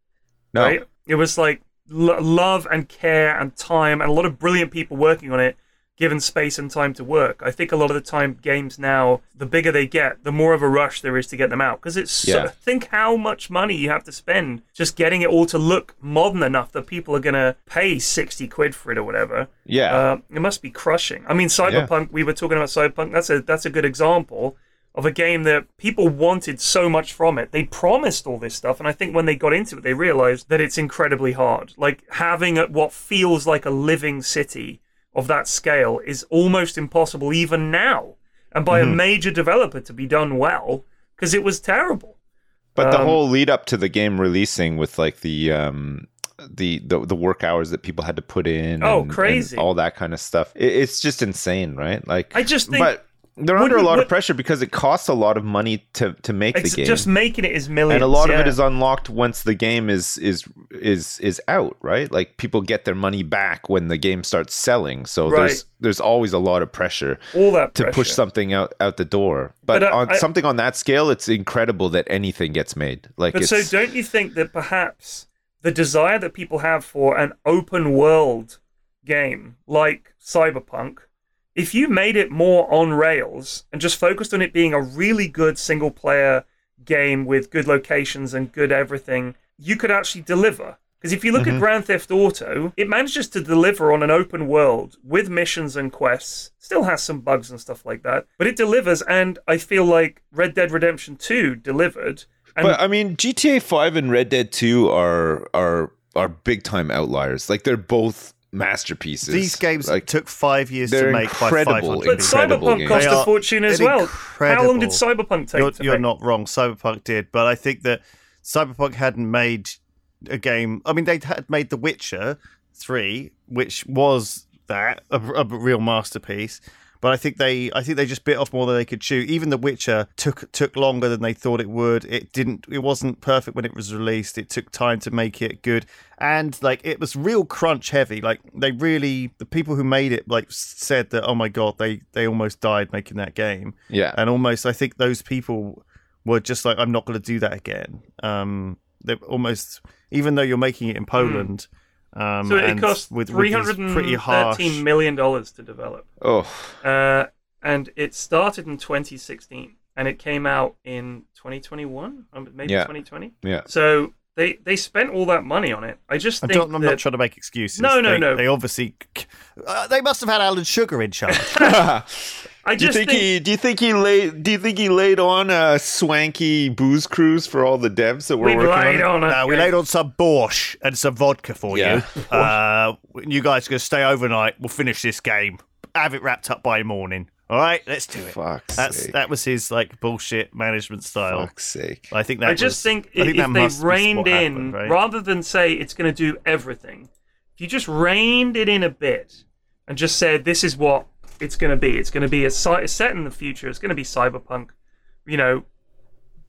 S3: No,
S4: right? It was like lo- love and care and time and a lot of brilliant people working on it, given space and time to work. I think a lot of the time, games now, the bigger they get, the more of a rush there is to get them out. Because it's so,
S3: Yeah.
S4: think how much money you have to spend just getting it all to look modern enough that people are going to pay 60 quid for it or whatever.
S3: yeah,
S4: Uh, it must be crushing. I mean, Cyberpunk. We were talking about Cyberpunk. That's a that's a good example of a game that people wanted so much from it. They promised all this stuff, and I think when they got into it, they realized that it's incredibly hard. Like having a, what feels like a living city of that scale is almost impossible even now, and by a major developer to be done well because it was terrible.
S3: But the
S4: Um,
S3: whole lead up to the game releasing with like the um the the, the work hours that people had to put in
S4: Oh,
S3: and- and
S4: crazy.
S3: all that kind of stuff. It, it's just insane, right? Like
S4: I just think-
S3: but they're under a lot of pressure because it costs a lot of money to to make the game.
S4: just making it is millions,
S3: and a lot of it is unlocked once the game is is is is out, right? Like people get their money back when the game starts selling. So
S4: Right.
S3: there's there's always a lot of pressure
S4: all that
S3: to push something out out the door. But,
S4: But,
S3: on
S4: I-
S3: something on that scale, it's incredible that anything gets made. Like
S4: But so, don't you think that perhaps the desire that people have for an open world game like Cyberpunk, if you made it more on rails and just focused on it being a really good single player game with good locations and good everything, you could actually deliver. Because if you look at mm-hmm. Grand Theft Auto, it manages to deliver on an open world with missions and quests. Still has some bugs and stuff like that, but it delivers. And I feel like Red Dead Redemption 2 delivered. And
S3: But I mean, GTA Five and Red Dead Two are are are big time outliers. Like they're both masterpieces.
S2: These games
S3: like
S2: took five years to
S3: they're
S2: make by
S3: incredible,
S2: 500
S4: But
S3: incredible
S4: Cyberpunk
S3: games.
S4: cost a fortune as
S2: an
S4: well. How long did Cyberpunk take
S2: You're,
S4: to
S2: you're
S4: make?
S2: not wrong. Cyberpunk did, but I think that Cyberpunk hadn't made a game. I mean, they had made The Witcher Three, which was that a, a real masterpiece. But I think they, I think they just bit off more than they could chew. Even The Witcher took took longer than they thought it would. It didn't. It wasn't perfect when it was released. It took time to make it good, and like it was real crunch heavy. Like they really, the people who made it like said that, oh my god, they they almost died making that game.
S3: Yeah.
S2: and almost I think those people were just like, I'm not going to do that again. Um, they almost, even though you're making it in Poland. Um.
S4: So it
S2: and
S4: cost
S2: with,
S4: three
S2: with these
S4: hundred
S2: pretty
S4: and
S2: harsh.
S4: thirteen million dollars to develop,
S3: Oh,
S4: uh, and it started in 2016, and it came out in 2021, um, maybe
S3: Yeah.
S4: 2020.
S3: yeah.
S4: So they they spent all that money on it. I just
S2: I
S4: think
S2: don't, I'm
S4: that
S2: not trying to make excuses.
S4: No, no,
S2: They-
S4: no.
S2: They obviously, uh, they must have had Alan Sugar in charge. <laughs> <laughs> <laughs>
S4: I
S3: Do you
S4: just
S3: think, he? Do you think he laid? Do you think he laid on a swanky booze cruise for all the devs that were
S4: we've
S3: working
S4: laid
S3: on? it?
S4: on a
S2: Uh, we laid on some borscht and some vodka for
S3: Yeah.
S2: you. Uh, you guys are going to stay overnight. We'll finish this game. Have it wrapped up by morning. All right, let's do it.
S3: Fuck's
S2: That's
S3: sake.
S2: that was his like bullshit management style.
S3: Fuck's sake.
S2: I think that
S4: I just
S2: was-
S4: think
S2: I
S4: i-
S2: think
S4: if they reined in,
S2: happened, right?
S4: rather than say it's going to do everything, if you just reined it in a bit and just said this is what it's going to be, it's going to be a set in the future, it's going to be cyberpunk, you know,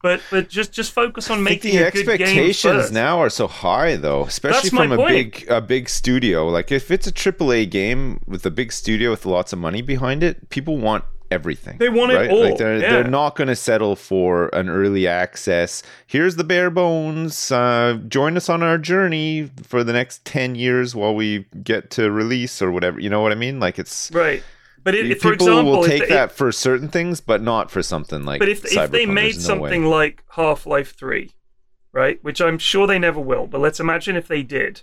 S4: but but just just focus on making
S3: the
S4: a good game
S3: expectations now are so high though especially
S4: That's
S3: from a
S4: point.
S3: big a big studio like if it's a AAA game with a big studio with lots of money behind it people want everything
S4: They want it all,
S3: like they're,
S4: yeah.
S3: they're not going to settle for an early access here's the bare bones uh, join us on our journey for the next 10 years while we get to release or whatever you know what i mean like it's
S4: right. But it, if, for
S3: people
S4: example,
S3: will take
S4: they-
S3: that for certain things but not for something like
S4: But if if they made
S3: no way.
S4: something like Half Life Three, right, which I'm sure they never will, but let's imagine if they did,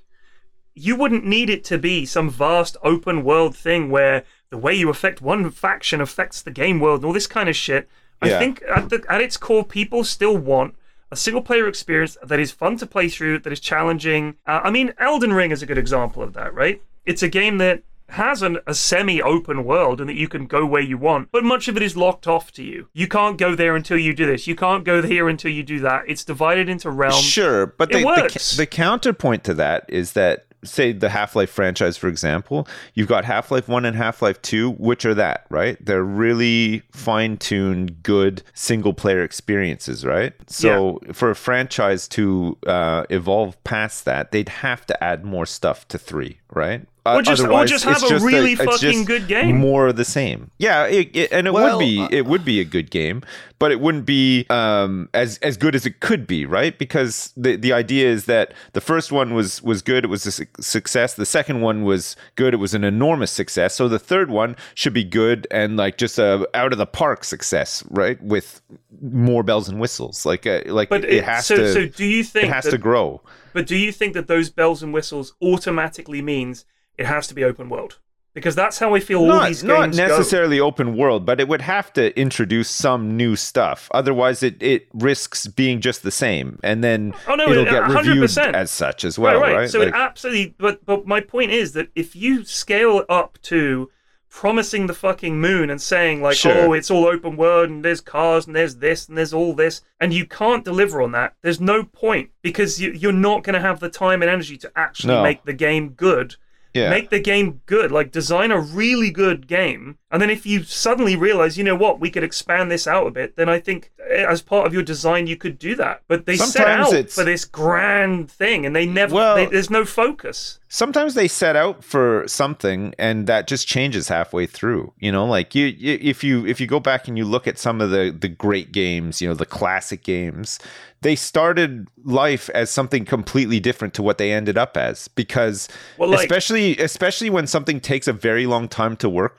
S4: you wouldn't need it to be some vast open world thing where the way you affect one faction affects the game world and all this kind of shit. I
S3: Yeah.
S4: think at, the, at its core, people still want a single player experience that is fun to play through, that is challenging. Uh, I mean, Elden Ring is a good example of that, right? It's a game that has an, a semi open world and that you can go where you want, but much of it is locked off to you. You can't go there until you do this. You can't go here until you do that. It's divided into realms.
S3: Sure, but the, the, the counterpoint to that is that, say, the Half Life franchise, for example, you've got Half Life 1 and Half Life 2, which are that, right? They're really fine tuned, good single player experiences, right? So for a franchise to uh, evolve past that, they'd have to add more stuff to 3, right?
S4: Or just- or
S3: Otherwise,
S4: just have
S3: it's
S4: a really
S3: it's
S4: fucking
S3: just
S4: good game.
S3: More of the same. Yeah, it, it- and it
S2: Well,
S3: would be
S2: uh,
S3: it would be a good game, but it wouldn't be um, as as good as it could be, right? Because the the idea is that the first one was was good, it was a su- success. The second one was good, it was an enormous success. So the third one should be good and like just a out of the park success, right? With more bells and whistles, like uh, like
S4: But
S3: it,
S4: it,
S3: has
S4: so,
S3: to
S4: so do you think
S3: it has
S4: that,
S3: to grow.
S4: But do you think that those bells and whistles automatically means it has to be open world? Because that's how I feel all
S3: not,
S4: these
S3: not
S4: games go.
S3: necessarily open world, but it would have to introduce some new stuff. Otherwise, it, it risks being just the same, and then
S4: Oh, no,
S3: it'll
S4: it-
S3: get reviewed
S4: 100%.
S3: as such as well,
S4: right,
S3: right?
S4: right. So
S3: Like-
S4: it absolutely. But but my point is that if you scale up to promising the fucking moon and saying like,
S3: Sure.
S4: oh, it's all open world and there's cars and there's this and there's all this, and you can't deliver on that, there's no point because you, you're not going to have the time and energy to actually
S3: No.
S4: make the game good.
S3: Yeah.
S4: Make the game good, like design a really good game, and then if you suddenly realize, you know what, we could expand this out a bit, then I think eh, as part of your design you could do that. But they set out
S3: it's-
S4: for this grand thing, and they never,
S3: Well-
S4: they, there's no focus.
S3: sometimes they set out for something and that just changes halfway through you know like you, you if you if you go back and you look at some of the the great games you know the classic games they started life as something completely different to what they ended up as because
S4: Well, like-
S3: especially especially when something takes a very long time to work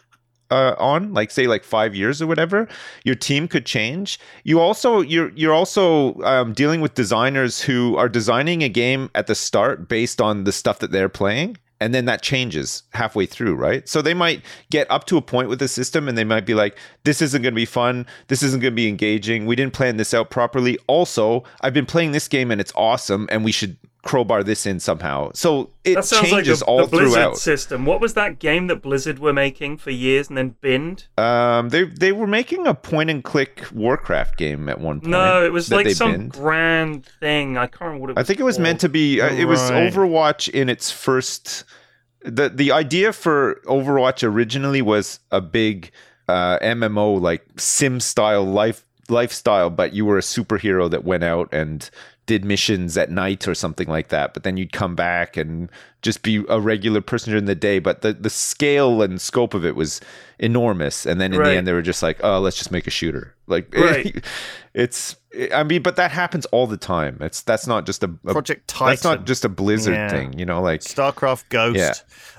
S3: uh, on like say like five years or whatever your team could change. You also you're you're also um, dealing with designers who are designing a game at the start based on the stuff that they're playing and then that changes halfway through right? So they might get up to a point with the system and they might be like this isn't going to be fun. This isn't going to be engaging. We didn't plan this out properly. Also i've been playing this game and it's awesome and we should crowbar this in somehow so it
S4: That sounds like
S3: changes
S4: the,
S3: all
S4: the Blizzard
S3: throughout
S4: system. What was that game that Blizzard were making for years and then binned?
S3: Um, they they were making a point and click Warcraft game at one point.
S4: No, it was like some
S3: binned.
S4: grand thing. I can't remember what it was.
S3: I think it was meant to be. Uh, it was Overwatch in its first. the The idea for Overwatch originally was a big uh, MMO like sim style life lifestyle, but you were a superhero that went out and did missions at night or something like that. But then you'd come back and just be a regular person during the day. But the the scale and scope of it was enormous. And then in
S4: Right.
S3: the end, they were just like, oh, let's just make a shooter. Like <laughs>
S4: Right.
S3: it's. I mean, but that happens all the time. It's that's not just a, a
S2: Project
S3: That's
S2: Titan.
S3: not just a Blizzard
S2: Yeah.
S3: thing, you know. Like
S2: StarCraft Ghost.
S3: Yeah.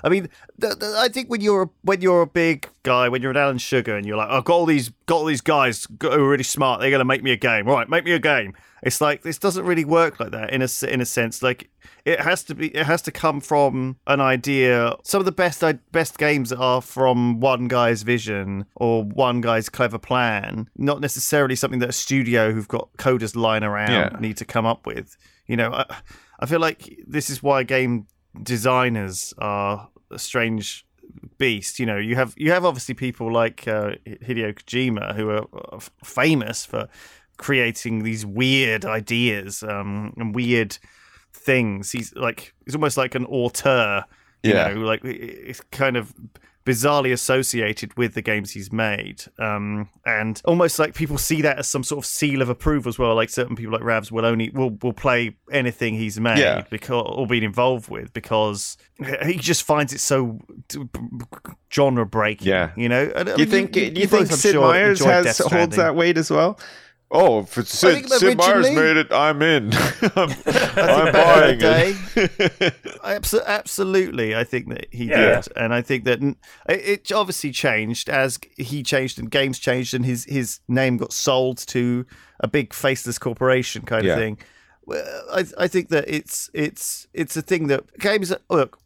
S2: I mean, th- th- I think when you're a, when you're a big guy, when you're an Alan Sugar, and you're like, I've got all these got all these guys who are really smart. They're going to make me a game. Right, make me a game. It's like this doesn't really work like that in a in a sense. Like it has to be. It has to come from an idea. Some of the best best games are from one guy's vision or one guy's clever plan, not necessarily something that a studio who've got coders lying around
S3: Yeah.
S2: need to come up with. You know, I, I feel like this is why game designers are a strange beast. You know, you have you have obviously people like uh, Hideo Kojima who are uh, f- famous for creating these weird ideas um, and weird things. He's like he's almost like an auteur. You
S3: Yeah.
S2: know, like it's kind of bizarrely associated with the games he's made um and almost like people see that as some sort of seal of approval as well like certain people like Ravs will only will will play anything he's made
S3: Yeah.
S2: because or been involved with because he just finds it so genre breaking
S3: Yeah.
S2: you know And, I
S3: Do you
S2: mean,
S3: think do you
S2: both,
S3: think Sid
S2: sure,
S3: Meier's has holds that weight as well? Oh, if it's Sid,
S2: think
S3: Sid Meier's
S2: originally-
S3: made it, I'm in. <laughs> I'm, I'm
S2: back in
S3: buying
S2: the
S3: it. <laughs>
S2: Abso- absolutely, I think that he
S4: Yeah.
S2: did, and I think that it it obviously changed as he changed and games changed, and his his name got sold to a big faceless corporation kind
S3: Yeah.
S2: of thing. I I think that it's it's it's a thing that games look.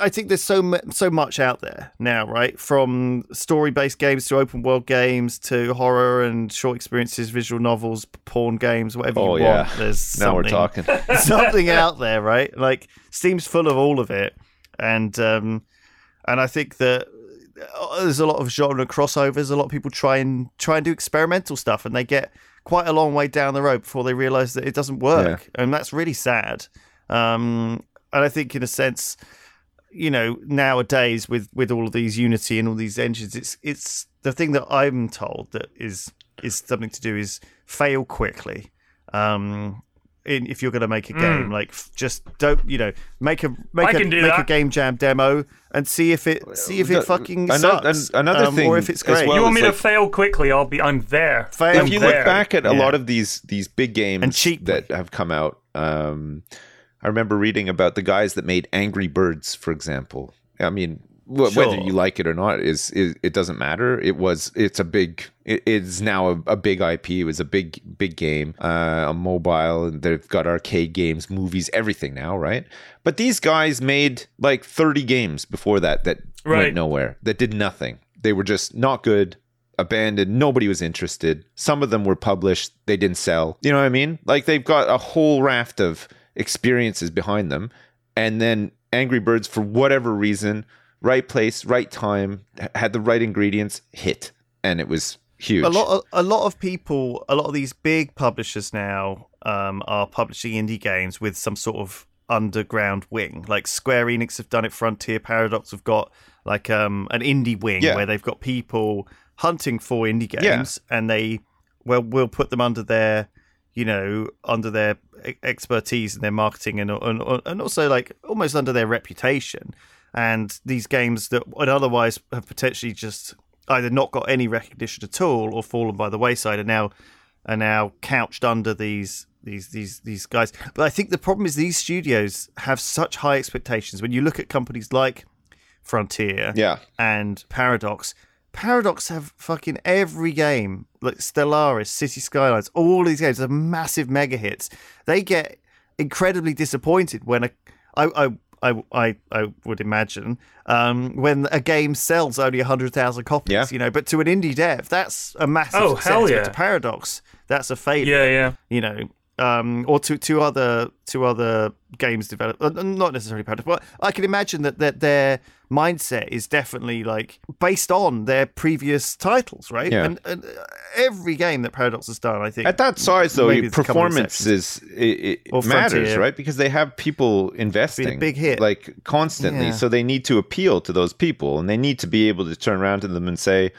S2: I think there's so so much out there now, right? From story-based games to open-world games to horror and short experiences, visual novels, porn games, whatever
S3: Oh,
S2: you
S3: yeah.
S2: want. There's <laughs>
S3: Now we're talking. <laughs>
S2: something out there, right? Like Steam's full of all of it, and um, and I think that uh, there's a lot of genre crossovers. A lot of people try and try and do experimental stuff, and they get quite a long way down the road before they realize that it doesn't work, and that's really sad. Um, and I think, in a sense, you know, nowadays with with all of these Unity and all these engines, it's it's the thing that I'm told that is is something to do is fail quickly. Um, in, if you're going to make a game, like just don't you know make a make
S4: I
S2: a
S4: can do
S2: make a game jam demo and see if it see if
S3: the-
S2: it fucking
S3: ano-
S2: sucks.
S3: an- another
S2: um,
S3: thing
S2: or if it's great.
S3: well
S4: you want me
S3: it's
S4: to fail quickly? I'll be. I'm there.
S2: Fail
S4: I'm
S3: if you
S4: there.
S3: look back at a
S2: Yeah.
S3: lot of these these big games
S2: And cheaply.
S3: that have come out, um, I remember reading about the guys that made Angry Birds, for example. I mean, wh-
S2: Sure.
S3: whether you like it or not is, is it doesn't matter. It was it's a big it is now a, a big IP. It was a big big game uh, on mobile, and they've got arcade games, movies, everything now, right? But these guys made like thirty games before that that
S4: Right.
S3: went nowhere, that did nothing. They were just not good abandoned. Nobody was interested. Some of them were published. They didn't sell. You know what I mean? Like they've got a whole raft of experiences behind them. And then Angry Birds, for whatever reason, right place, right time, had the right ingredients, hit. And it was huge.
S2: a lot of, a lot of people a lot of these big publishers now um, are publishing indie games with some sort of underground wing like square enix have done it frontier paradox have got like um, an indie wing
S3: Yeah.
S2: where they've got people hunting for indie
S3: Yeah.
S2: games and they well we'll put them under their you know under their expertise and their marketing and, and and also like almost under their reputation and these games that would otherwise have potentially just either not got any recognition at all or fallen by the wayside are now are now couched under these these these these guys. But I think the problem is these studios have such high expectations. When you look at companies like Frontier
S3: yeah.
S2: and Paradox, Paradox have fucking every game like Stellaris, City Skylines, all these games are massive mega hits. They get incredibly disappointed when a I I I I, I would imagine um, when a game sells only hundred thousand copies.
S3: Yeah.
S2: You know, but to an indie dev, that's a massive
S4: Oh,
S2: success.
S4: hell
S2: But
S4: yeah.
S2: to Paradox, that's a failure
S4: Yeah, yeah.
S2: you know, um, or to two other two other games developed, uh, not necessarily Paradox, but I can imagine that that their mindset is definitely like based on their previous titles, right?
S3: Yeah.
S2: And, and uh, every game that Paradox has done, I think,
S3: At that size, though,
S2: Maybe it's a couple of
S3: performance is it, it matters, right? Because they have people investing,
S2: big hit.
S3: like constantly.
S2: Yeah.
S3: So they need to appeal to those people, and they need to be able to turn around to them and say,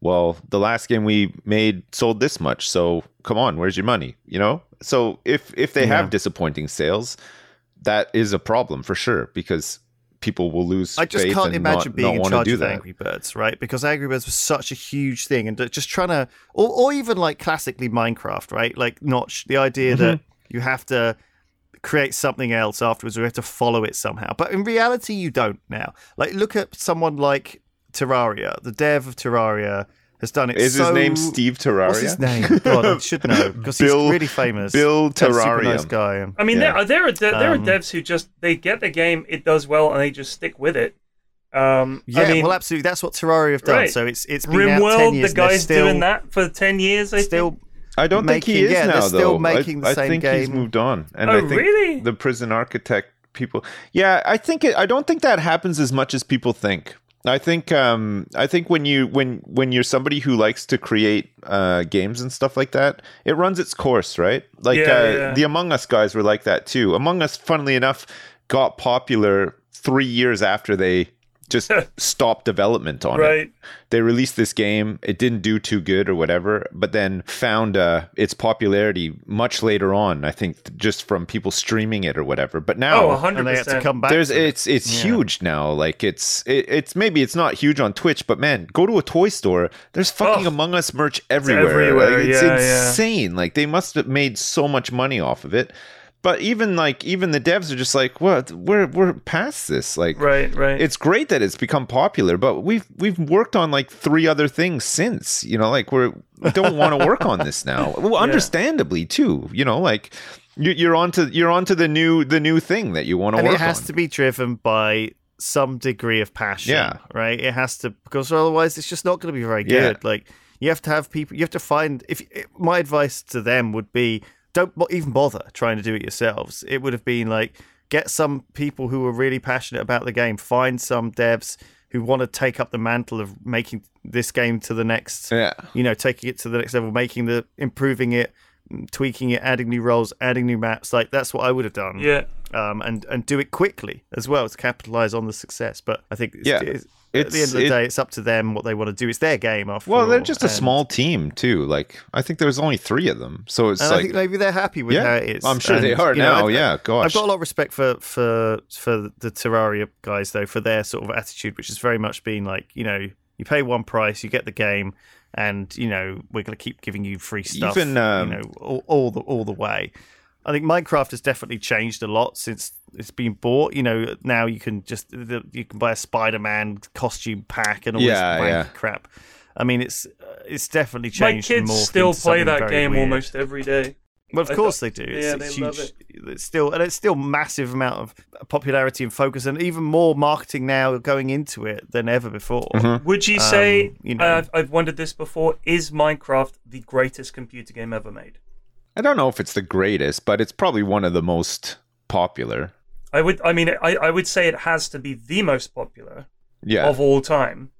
S3: well, the last game we made sold this much, so come on, where's your money? You know? So if if they
S2: Yeah.
S3: have disappointing sales, that is a problem for sure because people will lose.
S2: I just can't imagine
S3: not,
S2: being
S3: not
S2: in charge of
S3: that.
S2: Angry Birds, right? Because Angry Birds was such a huge thing, and just trying to, or, or even like classically Minecraft, right? Like Notch, the idea that
S3: Mm-hmm.
S2: you have to create something else afterwards, or you have to follow it somehow. But in reality, you don't now. Like, look at someone like Terraria. The dev of Terraria has done it.
S3: Is
S2: so...
S3: his name Steve Terraria?
S2: What's his name? God, I should know because he's really famous.
S3: Bill Terraria.
S2: He's a nice guy.
S4: I mean,
S3: Yeah.
S4: there, there are de- there are
S2: Um,
S4: devs who just they get the game, it does well, and they just stick with it. Um,
S2: Yeah,
S4: I mean,
S2: well, absolutely. That's what Terraria have done.
S4: Right.
S2: So it's it's been out ten
S4: RimWorld,
S2: years.
S4: the guy's
S2: still,
S4: doing that for ten years. I
S2: Still,
S4: think.
S3: I don't think he is
S2: yeah, they're
S3: now,
S2: still
S3: though.
S2: making the
S3: I, I
S2: same
S3: think he's moved on, and
S4: Oh,
S3: I think
S4: really?
S3: the prison architect people. Yeah, I think it, I don't think that happens as much as people think. I think um, I think when you when when you're somebody who likes to create uh, games and stuff like that, it runs its course, right? Like
S4: Yeah,
S3: uh,
S4: yeah.
S3: the Among Us guys were like that too. Among Us, funnily enough, got popular three years after they just <laughs> stop development on it
S4: Right.
S3: they released this game it didn't do too good or whatever but then found uh, its popularity much later on i think just from people streaming it or whatever but now
S4: Oh, hundred
S2: and they had to come back.
S3: there's
S2: to
S3: it's it's
S2: Yeah.
S3: huge now like it's it, it's maybe it's not huge on twitch but man go to a toy store there's fucking
S4: Oh.
S3: among us merch everywhere
S4: everywhere,
S3: Like, it's
S4: yeah, yeah.
S3: insane like they must have made so much money off of it but even like even the devs are just like what we're we're past this like
S4: Right, right.
S3: it's great that it's become popular, but we've we've worked on like three other things since. You know, like we're we don't want to <laughs> work on this now. Well, understandably too. You know, like you, you're onto you're onto the new the new thing that you want to
S2: and
S3: work
S2: it has
S3: on.
S2: to be driven by some degree of passion.
S3: Yeah.
S2: right. It has to because otherwise it's just not going to be very
S3: Yeah.
S2: good. Like you have to have people. You have to find. If my advice to them would be, don't even bother trying to do it yourselves. It would have been like get some people who are really passionate about the game. Find some devs who want to take up the mantle of making this game to the next
S3: yeah,
S2: you know, taking it to the next level, making the improving it, tweaking it, adding new roles, adding new maps. Like that's what I would have done.
S4: yeah.
S2: Um, and and do it quickly as well to capitalize on the success. But I think it's,
S3: Yeah.
S2: it's, at the end of the
S3: it-
S2: day, it's up to them what they want to do. It's their game after
S3: well,
S2: all.
S3: they're just a
S2: and-
S3: small team too. Like I think there's only three of them, so it's
S2: And I
S3: like
S2: think maybe they're happy with
S3: Yeah,
S2: how it is.
S3: I'm sure they are
S2: you know,
S3: now,
S2: I-
S3: yeah, gosh.
S2: I've got a lot of respect for for for the Terraria guys though for their sort of attitude, which has very much been like you know you pay one price, you get the game, and you know we're going to keep giving you free stuff,
S3: Even, um,
S2: you know all, all the all the way. I think Minecraft has definitely changed a lot since it's been bought. You know, now you can just the, you can buy a Spider-Man costume pack and all
S3: Yeah,
S2: this
S3: yeah.
S2: crap. I mean, it's uh, it's definitely changed.
S4: My
S2: changed.
S4: kids
S2: and
S4: still play that game
S2: weird.
S4: almost every day.
S2: Well, of course they do. It's,
S4: yeah,
S2: it's
S4: they love
S2: huge. It's still and it's still massive amount of popularity and focus, and even more marketing now going into it than ever before.
S3: Mm-hmm.
S4: Would you say?
S2: Um, you know.
S4: I've, I've wondered this before. Is Minecraft the greatest computer game ever made?
S3: I don't know if it's the greatest, but it's probably one of the most popular.
S4: I would. I mean, I, I would say it has to be the most popular
S3: Yeah,
S4: of all time,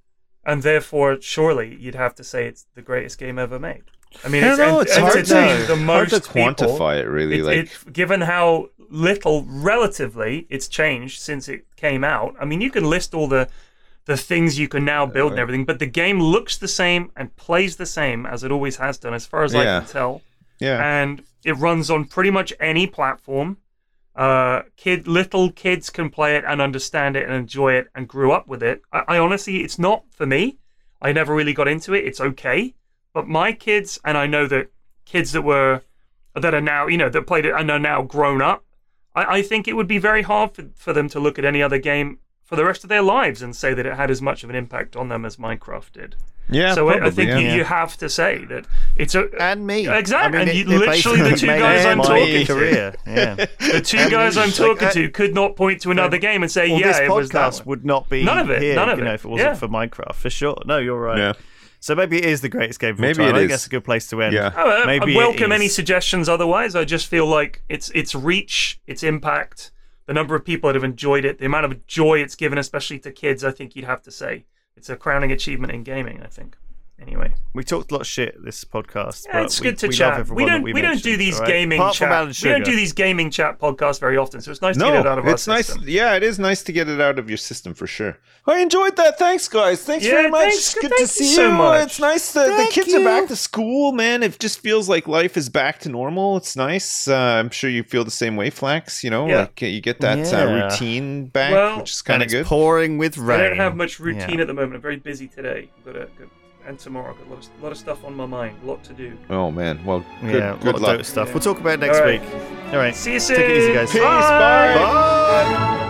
S4: and therefore, surely you'd have to say it's the greatest game ever made. I mean,
S3: I
S4: it's,
S3: don't know.
S4: en-
S3: It's hard to
S4: the
S3: hard
S4: most
S3: to
S4: people.
S3: quantify it really.
S4: It-
S3: like
S4: it- given how little relatively it's changed since it came out. I mean, you can list all the the things you can now build and everything, but the game looks the same and plays the same as it always has done, as far as I can tell.
S3: Yeah,
S4: And it runs on pretty much any platform. Uh, kid, little kids can play it and understand it and enjoy it and grew up with it. I, I honestly, it's not for me. I never really got into it. It's okay, but my kids, and I know that kids that were that are now, you know, that played it and are now grown up. I, I think it would be very hard for, for them to look at any other game for the rest of their lives and say that it had as much of an impact on them as Minecraft did.
S3: Yeah.
S4: so I, I think
S3: yeah.
S4: you, you have to say that it's a
S2: And me,
S4: Exactly,
S2: I mean,
S4: and
S2: it-
S4: you- literally the two guys I'm
S2: my
S4: talking to.
S2: Yeah. <laughs>
S4: the two guys I'm talking
S2: uh,
S4: to could not point to another game and say,
S2: well,
S4: yeah,
S2: this
S4: it was that
S2: podcast
S4: one.
S2: would not be
S4: None of it,
S2: Here,
S4: none of
S2: you know,
S4: it.
S2: if it wasn't
S4: Yeah.
S2: for Minecraft, for sure. No, you're right.
S3: Yeah.
S2: So maybe it is the greatest game of all
S3: Maybe
S2: time.
S3: it
S2: I think
S3: is.
S2: that's a good place to end.
S3: Yeah.
S4: Oh, I-
S2: maybe
S4: I welcome any suggestions. Otherwise, I just feel like its its reach, its impact, the number of people that have enjoyed it, the amount of joy it's given, especially to kids. I think you'd have to say it's a crowning achievement in gaming. I think Anyway,
S2: We talked a lot of shit this podcast.
S4: yeah,
S2: but
S4: it's
S2: we,
S4: good to
S2: we
S4: chat.
S2: Love everyone
S4: we don't
S2: we,
S4: we don't do these
S2: all right?
S4: gaming
S2: Apart from Alan
S4: chat. We don't do these gaming chat podcasts very often, so it's nice to get it out of
S3: No,
S4: our
S3: nice.
S4: system.
S3: Yeah, it is nice to get it out of your system for sure. I enjoyed that. Thanks, guys. Thanks
S4: Yeah,
S3: very much.
S4: thanks.
S3: Good
S4: Thank
S3: to
S4: you
S3: see
S4: so
S3: you.
S4: much.
S3: It's nice that the
S2: Thank
S3: kids are back to school, man. It just feels like life is back to normal. It's nice. Uh, I'm sure you feel the same way, Flax. You know,
S4: Yeah.
S3: like uh, you get that
S2: Yeah.
S3: uh, routine back,
S4: Well-
S3: which is kind of good.
S2: pouring with rain.
S4: I don't have much routine
S2: Yeah.
S4: at the moment. I'm very busy today. I've got a, got, and tomorrow I've got a lot, of, lot of stuff on my mind, a lot to do.
S3: oh man. Well, good,
S2: yeah, a
S3: good
S2: lot of
S3: luck.
S2: dope stuff.
S4: Yeah.
S2: We'll talk about it next
S4: All right.
S2: week. All right.
S4: See you soon.
S2: Take it easy, guys.
S3: Peace.
S4: Bye.
S3: Bye.
S2: Bye.